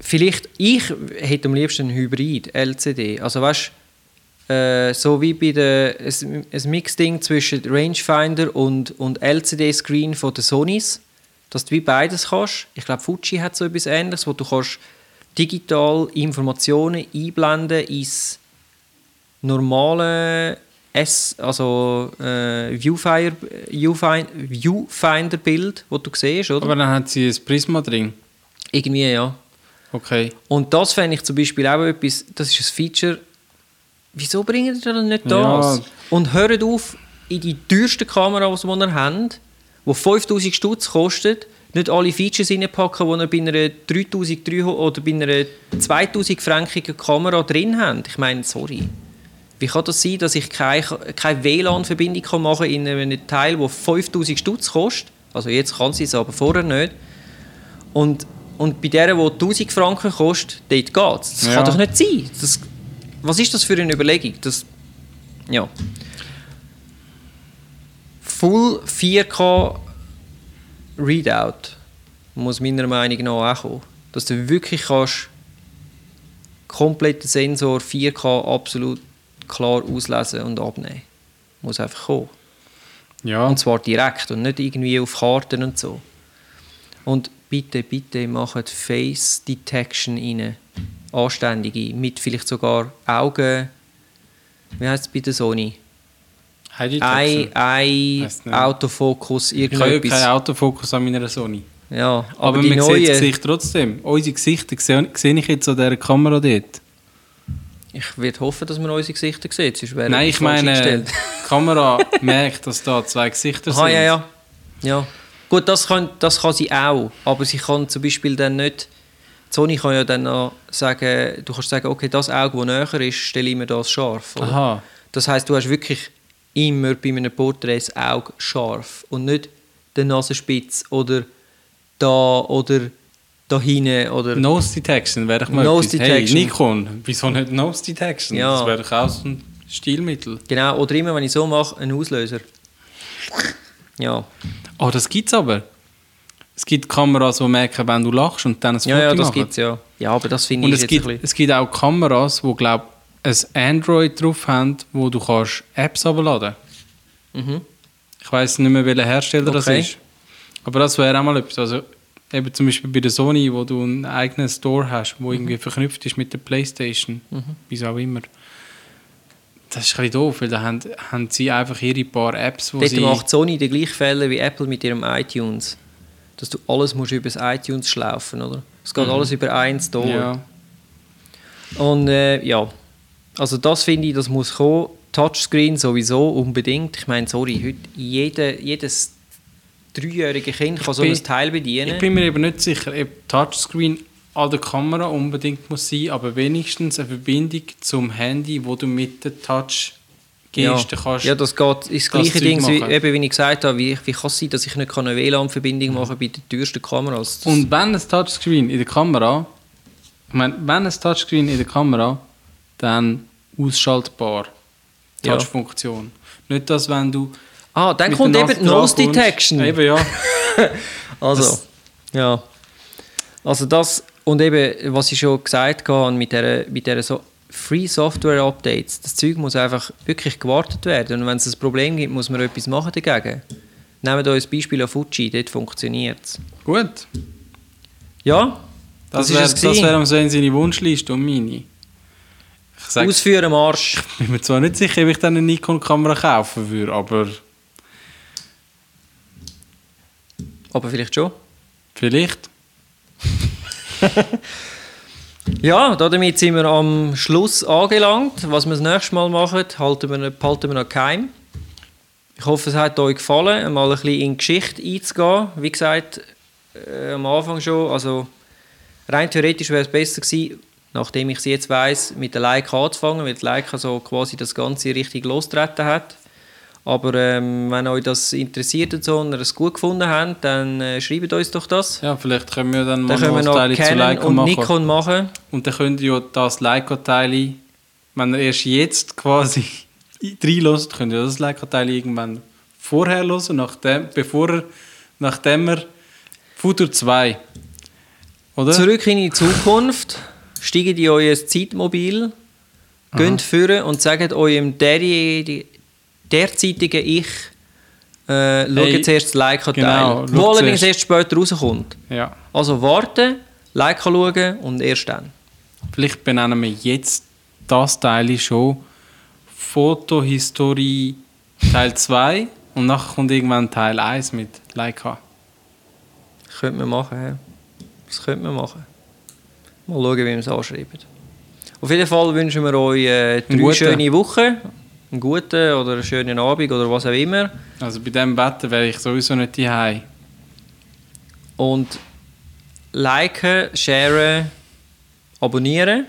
vielleicht ich hätte am liebsten einen Hybrid LCD. Also weißt äh, so wie bei der ein, ein Mixding zwischen Rangefinder und, und LCD-Screen von der Sonys, dass du wie beides kannst. Ich glaube Fuji hat so etwas Ähnliches, wo du kannst digital Informationen einblenden ins normale S, also äh, Viewfinder, Viewfinder, Viewfinder-Bild, das du siehst, oder? Aber dann hat sie ein Prisma drin. Irgendwie, ja. Okay. Und das fände ich zum Beispiel auch etwas, das ist ein Feature, wieso bringen die dann nicht Ja. das? Und hört auf, in die teuersten Kameras, die ihr habt, die 5000 Stutz kostet, nicht alle Features reinpacken, die ihr bei einer 3300 oder bei einer 2000 frankigen Kamera drin habt. Ich meine, sorry. Wie kann das sein, dass ich keine, keine WLAN-Verbindung kann machen in einem Teil, der 5000 Stutz kostet? Also jetzt kann sie es, aber vorher nicht. Und, und bei der, die 1000 Franken kostet, dort geht es. Das Ja. kann doch nicht sein. Das, was ist das für eine Überlegung? Das, ja. Full 4K Readout muss meiner Meinung nach auch kommen. Dass du wirklich kannst kompletten Sensor 4K absolut klar auslesen und abnehmen. Muss einfach kommen. Ja. Und zwar direkt und nicht irgendwie auf Karten und so. Und bitte, bitte macht Face Detection rein. Anständige. Mit vielleicht sogar Augen. Wie heißt es bei der Sony? Ein, ein. Autofokus, Ich habe keinen irgendetwas. Autofokus an meiner Sony. Ja, aber, Aber, die man sieht das Gesicht trotzdem. Unsere Gesichter sehe, sehe ich jetzt an dieser Kamera dort. Ich würde hoffen, dass man unsere Gesichter sieht. Sonst wäre Nein, ich meine, die Kamera merkt, dass da zwei Gesichter Aha, sind. ja, ja. ja. Gut, das kann, das kann sie auch. Aber sie kann zum Beispiel dann nicht. Sony kann ja dann noch sagen, du kannst sagen, okay, das Auge, das näher ist, stelle ich mir das scharf. Oder? Aha. Das heißt, du hast wirklich immer bei einem Porträt das Auge scharf und nicht den Nasenspitz oder da oder da hinten oder... Nose Detection wäre doch mal Nose. Detection. Hey, Nikon, wieso nicht Nose Detection? Ja. Das wäre doch auch so ein Stilmittel. Genau, oder immer, wenn ich so mache, ein Auslöser. Ja, Oh, das gibt's aber. Es gibt Kameras, die merken, wenn du lachst und dann ein ja, ja Foto das machen. gibt es ja. Ja, aber das finde ich es jetzt gibt, ein bisschen... es gibt auch Kameras, die glaub, ein Android drauf haben, wo du kannst Apps herunterladen Mhm. Ich weiß nicht mehr, welcher Hersteller das Okay. ist. Aber das wäre auch mal etwas. Also, eben zum Beispiel bei der Sony, wo du einen eigenen Store hast, Mhm. wo irgendwie verknüpft ist mit der Playstation. Wieso auch immer. Das ist ein bisschen doof, weil da haben, haben sie einfach ihre paar Apps, wo Dort sie... macht Sony den gleichen Fehler wie Apple mit ihrem iTunes. Dass du alles musst über das iTunes schlaufen, oder? Es geht alles über einen Store. Mhm. ja. Und äh, ja, also das finde ich, das muss kommen. Touchscreen sowieso unbedingt. Ich meine, sorry, heute jede, jedes dreijährige Kind kann so bin- ein Teil bedienen. Ich bin mir eben nicht sicher, ob Touchscreen an der Kamera unbedingt muss sein, aber wenigstens eine Verbindung zum Handy, wo du mit der Touch-Geste ja. kannst. ja, das geht. Ist das gleiche Ding, wie, eben, wie ich gesagt habe. Wie, wie kann es sein, dass ich nicht kann eine WLAN-Verbindung machen bei den teuersten Kameras? Das- Und wenn ein Touchscreen in der Kamera, ich meine, wenn ein Touchscreen in der Kamera, dann ausschaltbar. Ja. Touch-Funktion. Nicht, dass wenn du. ah, dann kommt eben Nose Detection. Eben, ja. Also, Das- ja. Also das, und eben, was ich schon gesagt habe, mit dieser, mit dieser so Free Software Updates, das Zeug muss einfach wirklich gewartet werden. Und wenn es ein Problem gibt, muss man etwas machen dagegen. Nehmen wir uns Beispiel an Fuji, dort funktioniert es. Gut. Ja, Das, Das ist wäre wär am Sven seine Wunschliste und meine. Ich sag, ausführen Marsch. bin mir zwar nicht sicher, ob ich dann eine Nikon-Kamera kaufen würde, aber Aber vielleicht schon. vielleicht. Ja, damit sind wir am Schluss angelangt. Was wir das nächste Mal machen, halten wir, behalten wir noch geheim. Ich hoffe, es hat euch gefallen, mal ein bisschen in die Geschichte einzugehen. Wie gesagt, äh, am Anfang schon, also rein theoretisch wäre es besser gewesen, nachdem ich es jetzt weiss, mit der Leica anzufangen, weil die Leica so quasi das Ganze richtig losgetreten hat. Aber ähm, wenn euch das interessiert und so und ihr es gut gefunden habt, dann äh, schreibt uns doch das. Ja, vielleicht können wir dann mal Dann noch noch Teile zu Canon Leica und machen. Nikon machen. Und dann könnt ihr ja das Leica-Teil, wenn ihr erst jetzt quasi reinlässt, könnt ihr das Leica-Teil irgendwann vorher hören, nachdem, bevor er, nachdem er Futur 2, oder? Zurück in die Zukunft, steigt in euer Zeitmobil, geht führen und sagt eurem derjenigen- derzeitigen Ich, äh, schaut Hey, zuerst das Leica-Teil, genau, wo schaut allerdings erst später rauskommt. Ja. Also warten, Leica schauen und erst dann. Vielleicht benennen wir jetzt das Teil schon Fotohistorie Teil 2 und nachher kommt irgendwann Teil 1 mit Leica. Das könnte man machen. Ja. Das könnte man machen. Mal schauen, wie wir es anschreiben. Auf jeden Fall wünschen wir euch äh, drei schöne Wochen. Einen guten oder einen schönen Abend oder was auch immer. Also bei diesem Wetter wäre ich sowieso nicht daheim. Und liken, sharen, abonnieren.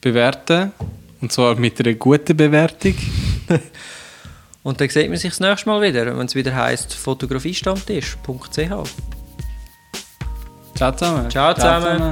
Bewerten. Und zwar mit einer guten Bewertung. Und dann sieht man sich das nächste Mal wieder, wenn es wieder heisst fotografiestammtisch.ch. Ciao zusammen. Ciao zusammen.